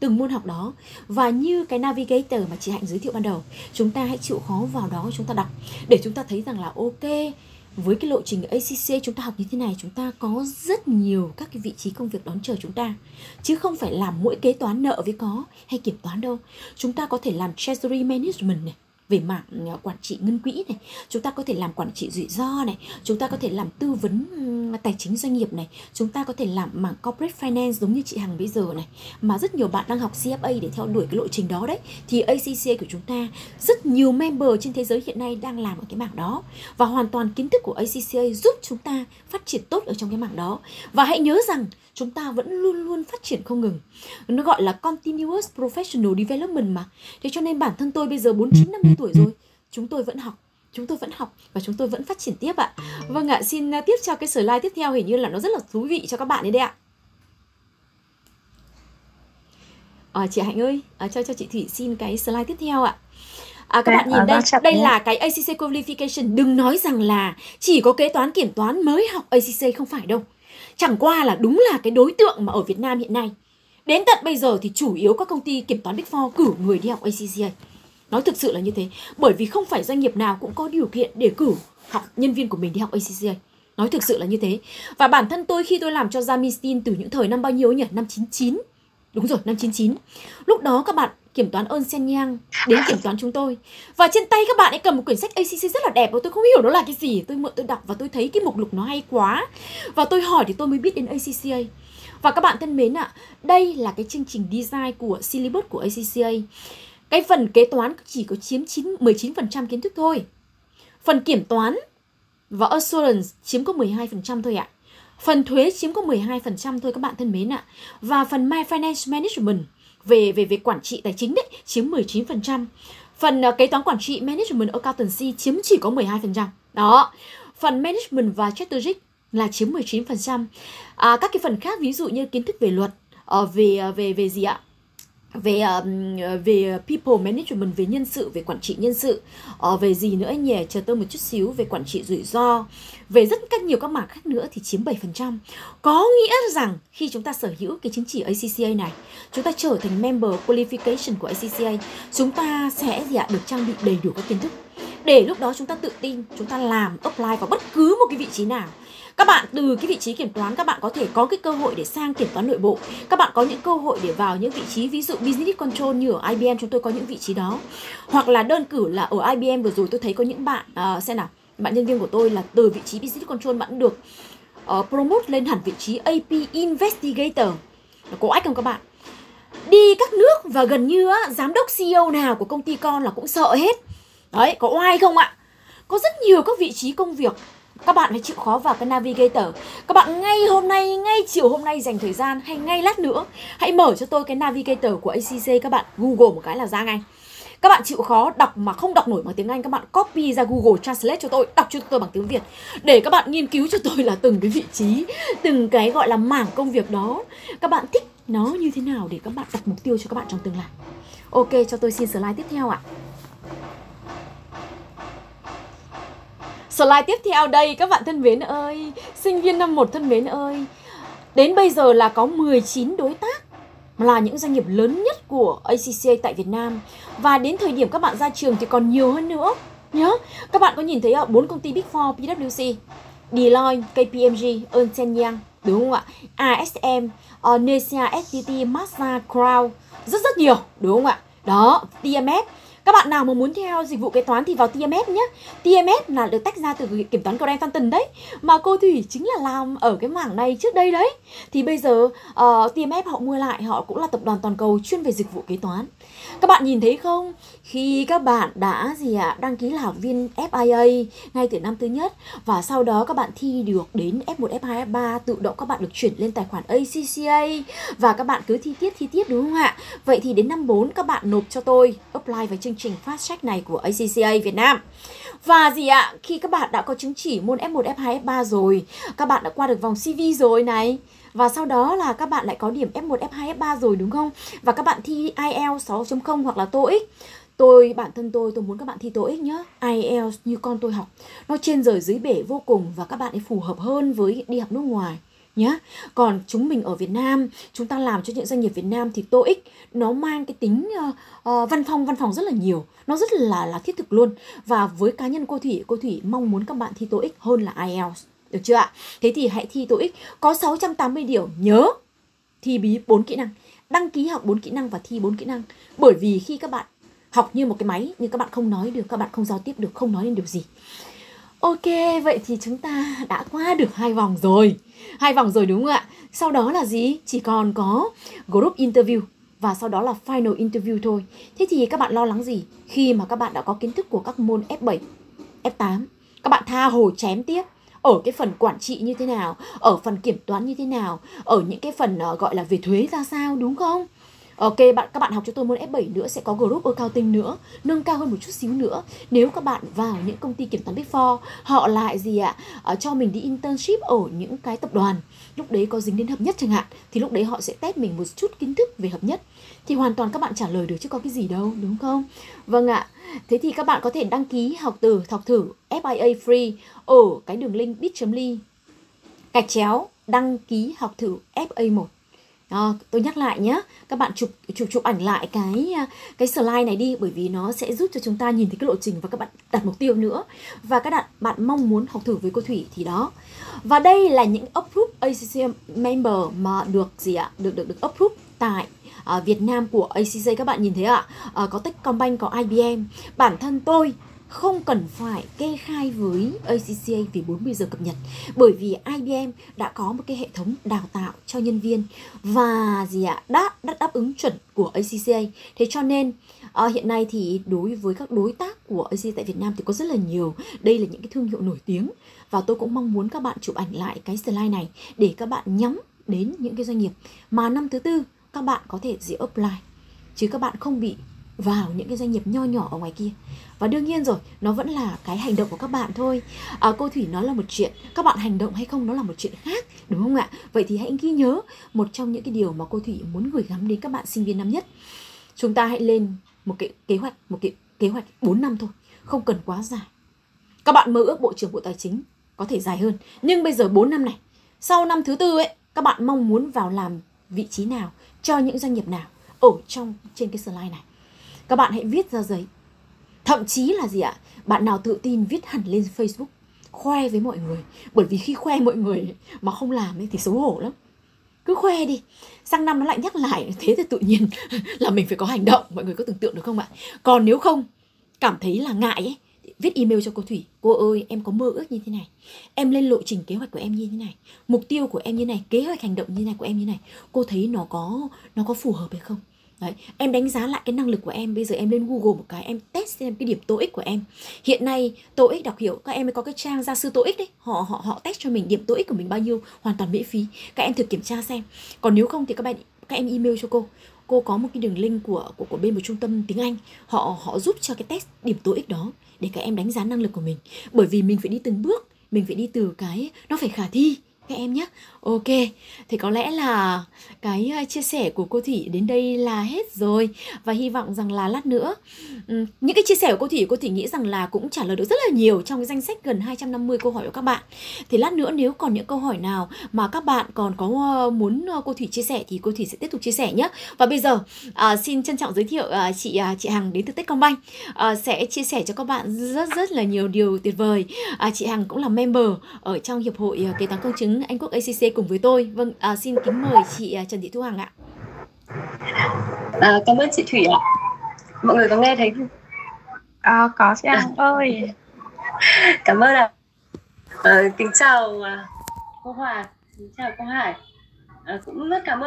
Từng môn học đó. Và như cái navigator mà chị hạnh giới thiệu ban đầu, chúng ta hãy chịu khó vào đó chúng ta đọc. Để chúng ta thấy rằng là, ok, với cái lộ trình ACC chúng ta học như thế này, chúng ta có rất nhiều các cái vị trí công việc đón chờ chúng ta. Chứ không phải làm mỗi kế toán nợ với có hay kiểm toán đâu. Chúng ta có thể làm treasury management này về mảng ờ, quản trị ngân quỹ này, chúng ta có thể làm quản trị rủi ro này, chúng ta có thể làm tư vấn tài chính doanh nghiệp này, chúng ta có thể làm mảng corporate finance giống như chị Hằng bây giờ này. Mà rất nhiều bạn đang học CFA để theo đuổi cái lộ trình đó đấy. Thì ACCA của chúng ta, rất nhiều member trên thế giới hiện nay đang làm ở cái mảng đó. Và hoàn toàn kiến thức của ACCA giúp chúng ta phát triển tốt ở trong cái mảng đó. Và hãy nhớ rằng, chúng ta vẫn luôn luôn phát triển không ngừng. Nó gọi là continuous professional development mà. Thế cho nên bản thân tôi bây giờ 49 50 tuổi rồi chúng tôi vẫn học chúng tôi vẫn học và chúng tôi vẫn phát triển tiếp ạ vâng ạ xin à, tiếp cho cái slide tiếp theo hình như là nó rất là thú vị cho các bạn đấy đấy ạ à, chị Hạnh ơi à, cho cho chị Thủy xin cái slide tiếp theo ạ À, các bạn nhìn đây, đây là cái ACC qualification. Đừng nói rằng là chỉ có kế toán kiểm toán mới học ACC không phải đâu. Chẳng qua là đúng là cái đối tượng mà ở Việt Nam hiện nay. Đến tận bây giờ thì chủ yếu các công ty kiểm toán Big Four cử người đi học ACCA. Nói thực sự là như thế. Bởi vì không phải doanh nghiệp nào cũng có điều kiện để cử học nhân viên của mình đi học ACCA. Nói thực sự là như thế. Và bản thân tôi khi tôi làm cho Jamistin từ những thời năm bao nhiêu nhỉ? Năm 99. Đúng rồi, năm 99. Lúc đó các bạn kiểm toán ơn sen nhang đến kiểm toán chúng tôi và trên tay các bạn ấy cầm một quyển sách ACC rất là đẹp và tôi không hiểu nó là cái gì tôi mượn tôi đọc và tôi thấy cái mục lục nó hay quá và tôi hỏi thì tôi mới biết đến ACCA và các bạn thân mến ạ đây là cái chương trình design của syllabus của ACCA cái phần kế toán chỉ có chiếm 9 19% kiến thức thôi phần kiểm toán và assurance chiếm có 12% thôi ạ phần thuế chiếm có 12% thôi các bạn thân mến ạ và phần my finance management về về về quản trị tài chính đấy chiếm 19%. Phần uh, kế toán quản trị management accountancy chiếm chỉ có 12%. Đó. Phần management và strategic là chiếm 19%. À, các cái phần khác ví dụ như kiến thức về luật, uh, về ờ, về về gì ạ? Về um, về people management về nhân sự về quản trị nhân sự. Uh, về gì nữa nhỉ? Chờ tôi một chút xíu về quản trị rủi ro. Về rất các nhiều các mảng khác nữa thì chiếm 7% có nghĩa rằng khi chúng ta sở hữu cái chứng chỉ ACCA này chúng ta trở thành member qualification của ACCA chúng ta sẽ gì ạ? Được trang bị đầy đủ các kiến thức. Để lúc đó chúng ta tự tin chúng ta làm apply vào bất cứ một cái vị trí nào các bạn từ cái vị trí kiểm toán các bạn có thể có cái cơ hội để sang kiểm toán nội bộ. Các bạn có những cơ hội để vào những vị trí ví dụ business control như ở IBM chúng tôi có những vị trí đó. Hoặc là đơn cử là ở IBM vừa rồi tôi thấy có những bạn uh, xem nào bạn nhân viên của tôi là từ vị trí business control bạn được uh, promote lên hẳn vị trí AP investigator. Có ách không các bạn? Đi các nước và gần như á, giám đốc CEO nào của công ty con là cũng sợ hết. Đấy có oai không ạ? Có rất nhiều các vị trí công việc các bạn phải chịu khó vào cái navigator. Các bạn ngay hôm nay, ngay chiều hôm nay dành thời gian, hay ngay lát nữa, hãy mở cho tôi cái navigator của ACC các bạn google một cái là ra ngay. Các bạn chịu khó đọc mà không đọc nổi bằng tiếng Anh, các bạn copy ra Google Translate cho tôi, đọc cho tôi bằng tiếng Việt. Để các bạn nghiên cứu cho tôi là từng cái vị trí, từng cái gọi là mảng công việc đó. Các bạn thích nó như thế nào để các bạn đặt mục tiêu cho các bạn trong tương lai. Ok, cho tôi xin slide tiếp theo ạ. Slide tiếp theo đây các bạn thân mến ơi, sinh viên năm 1 thân mến ơi. Đến bây giờ là có 19 đối tác là những doanh nghiệp lớn nhất của ACCA tại Việt Nam và đến thời điểm các bạn ra trường thì còn nhiều hơn nữa. Nhớ, các bạn có nhìn thấy bốn công ty Big Four PwC, Deloitte, KPMG, Ernst Young, đúng không ạ? ASM, uh, ờ, Nesia, STT, Mazda, Crown, rất rất nhiều, đúng không ạ? Đó, TMF các bạn nào mà muốn theo dịch vụ kế toán thì vào TMS nhé TMS là được tách ra từ kiểm toán Grand Phantom đấy. Mà cô Thủy chính là làm ở cái mảng này trước đây đấy. Thì bây giờ ờ, uh, TMS họ mua lại họ cũng là tập đoàn toàn cầu chuyên về dịch vụ kế toán các bạn nhìn thấy không? Khi các bạn đã gì ạ à, đăng ký là học viên FIA ngay từ năm thứ nhất và sau đó các bạn thi được đến F1, F2, F3 tự động các bạn được chuyển lên tài khoản ACCA và các bạn cứ thi tiếp thi tiếp đúng không ạ? Vậy thì đến năm 4 các bạn nộp cho tôi apply vào chương trình Fast Track này của ACCA Việt Nam. Và gì ạ khi các bạn đã có chứng chỉ môn F1, F2, F3 rồi các bạn đã qua được vòng CV rồi này và sau đó là các bạn lại có điểm F1, F2, F3 rồi đúng không? Và các bạn thi IELTS 6.0 hoặc là TOEIC. Tôi bản thân tôi tôi muốn các bạn thi TOEIC nhá. IELTS như con tôi học nó trên rời dưới bể vô cùng và các bạn ấy phù hợp hơn với đi học nước ngoài nhá. Còn chúng mình ở Việt Nam, chúng ta làm cho những doanh nghiệp Việt Nam thì TOEIC nó mang cái tính uh, uh, văn phòng văn phòng rất là nhiều, nó rất là là thiết thực luôn. Và với cá nhân cô Thủy, cô Thủy mong muốn các bạn thi TOEIC hơn là IELTS. Được chưa ạ? Thế thì hãy thi TOEIC có 680 điểm nhớ thi bí 4 kỹ năng, đăng ký học 4 kỹ năng và thi 4 kỹ năng. Bởi vì khi các bạn học như một cái máy nhưng các bạn không nói được, các bạn không giao tiếp được, không nói lên điều gì. Ok, vậy thì chúng ta đã qua được hai vòng rồi. Hai vòng rồi đúng không ạ? Sau đó là gì? Chỉ còn có group interview và sau đó là final interview thôi. Thế thì các bạn lo lắng gì khi mà các bạn đã có kiến thức của các môn F7, F8, các bạn tha hồ chém tiếp ở cái phần quản trị như thế nào ở phần kiểm toán như thế nào ở những cái phần uh, gọi là về thuế ra sao đúng không Ok bạn các bạn học cho tôi môn F7 nữa sẽ có group accounting nữa, nâng cao hơn một chút xíu nữa. Nếu các bạn vào những công ty kiểm toán Big Four, họ lại gì ạ? À, cho mình đi internship ở những cái tập đoàn. Lúc đấy có dính đến hợp nhất chẳng hạn thì lúc đấy họ sẽ test mình một chút kiến thức về hợp nhất. Thì hoàn toàn các bạn trả lời được chứ có cái gì đâu, đúng không? Vâng ạ. Thế thì các bạn có thể đăng ký học từ học thử FIA Free ở cái đường link bit.ly gạch chéo đăng ký học thử FA1 À, tôi nhắc lại nhé, các bạn chụp chụp chụp ảnh lại cái cái slide này đi bởi vì nó sẽ giúp cho chúng ta nhìn thấy cái lộ trình và các bạn đặt mục tiêu nữa. Và các bạn bạn mong muốn học thử với cô Thủy thì đó. Và đây là những approved ACCM member mà được gì ạ? Được được được approved tại à, Việt Nam của ACC các bạn nhìn thấy ạ à, có Techcombank có IBM bản thân tôi không cần phải kê khai với ACCA vì 40 giờ cập nhật bởi vì IBM đã có một cái hệ thống đào tạo cho nhân viên và gì ạ đã, đã đáp ứng chuẩn của ACCA thế cho nên à, hiện nay thì đối với các đối tác của ACCA tại Việt Nam thì có rất là nhiều. Đây là những cái thương hiệu nổi tiếng và tôi cũng mong muốn các bạn chụp ảnh lại cái slide này để các bạn nhắm đến những cái doanh nghiệp. Mà năm thứ tư các bạn có thể dễ apply chứ các bạn không bị vào những cái doanh nghiệp nho nhỏ ở ngoài kia. Và đương nhiên rồi nó vẫn là cái hành động của các bạn thôi. À, cô thủy nói là một chuyện các bạn hành động hay không nó là một chuyện khác đúng không ạ? Vậy thì hãy ghi nhớ một trong những cái điều mà cô thủy muốn gửi gắm đến các bạn sinh viên năm nhất. Chúng ta hãy lên một cái kế hoạch một cái kế hoạch 4 năm thôi không cần quá dài. Các bạn mơ ước bộ trưởng bộ tài chính có thể dài hơn nhưng bây giờ 4 năm này sau năm thứ tư ấy các bạn mong muốn vào làm vị trí nào? Cho những doanh nghiệp nào ở trong, trên cái slide này. Các bạn hãy viết ra giấy. Thậm chí là gì ạ? Bạn nào tự tin viết hẳn lên facebook, khoe với mọi người. Bởi vì khi khoe mọi người mà không làm ấy thì xấu hổ lắm. Cứ khoe đi. Sang năm nó lại nhắc lại. Thế thì tự nhiên là mình phải có hành động. Mọi người có tưởng tượng được không ạ? Còn nếu không, cảm thấy là ngại ấy viết email cho cô Thủy. Cô ơi em có mơ ước như thế này. Em lên lộ trình kế hoạch của em như thế này. Mục tiêu của em như này kế hoạch hành động như này của em như này. Cô thấy nó có nó có phù hợp hay không? Đấy, em đánh giá lại cái năng lực của em. Bây giờ em lên Google một cái em test xem cái điểm TOEIC của em. Hiện nay TOEIC đọc hiểu các em mới có cái trang gia sư TOEIC đấy. Họ họ họ test cho mình điểm TOEIC của mình bao nhiêu hoàn toàn miễn phí. Các em thử kiểm tra xem. Còn nếu không thì các bạn các em email cho cô cô có một cái đường link của của của bên một trung tâm tiếng Anh. Họ họ giúp cho cái test điểm TOEIC đó để các em đánh giá năng lực của mình. Bởi vì mình phải đi từng bước, mình phải đi từ cái, nó phải khả thi. Các em nhé ok thì có lẽ là cái ờ, chia sẻ của cô thủy đến đây là hết rồi. Và hy vọng rằng là lát nữa ừ, những cái chia sẻ của cô thủy cô thủy nghĩ rằng là cũng trả lời được rất là nhiều trong cái danh sách gần 250 câu hỏi của các bạn. Thì lát nữa nếu còn những câu hỏi nào mà các bạn còn có ờ, muốn ờ, cô thủy chia sẻ thì cô thủy sẽ tiếp tục chia sẻ nhé. Và bây giờ à, xin trân trọng giới thiệu à, chị à, chị hằng đến từ techcombank. À, sẽ chia sẻ cho các bạn rất rất là nhiều điều tuyệt vời. À, chị hằng cũng là member ở trong hiệp hội kế toán công chứng anh quốc acc cùng với tôi vâng à, xin kính mời chị à, trần thị thu hằng ạ À, cảm ơn chị Thủy ạ. Mọi người có nghe thấy không? À, có chị Hằng ơi Cảm ơn ạ. À, kính chào à, cô Hòa, kính chào cô Hải. À, cũng rất cảm ơn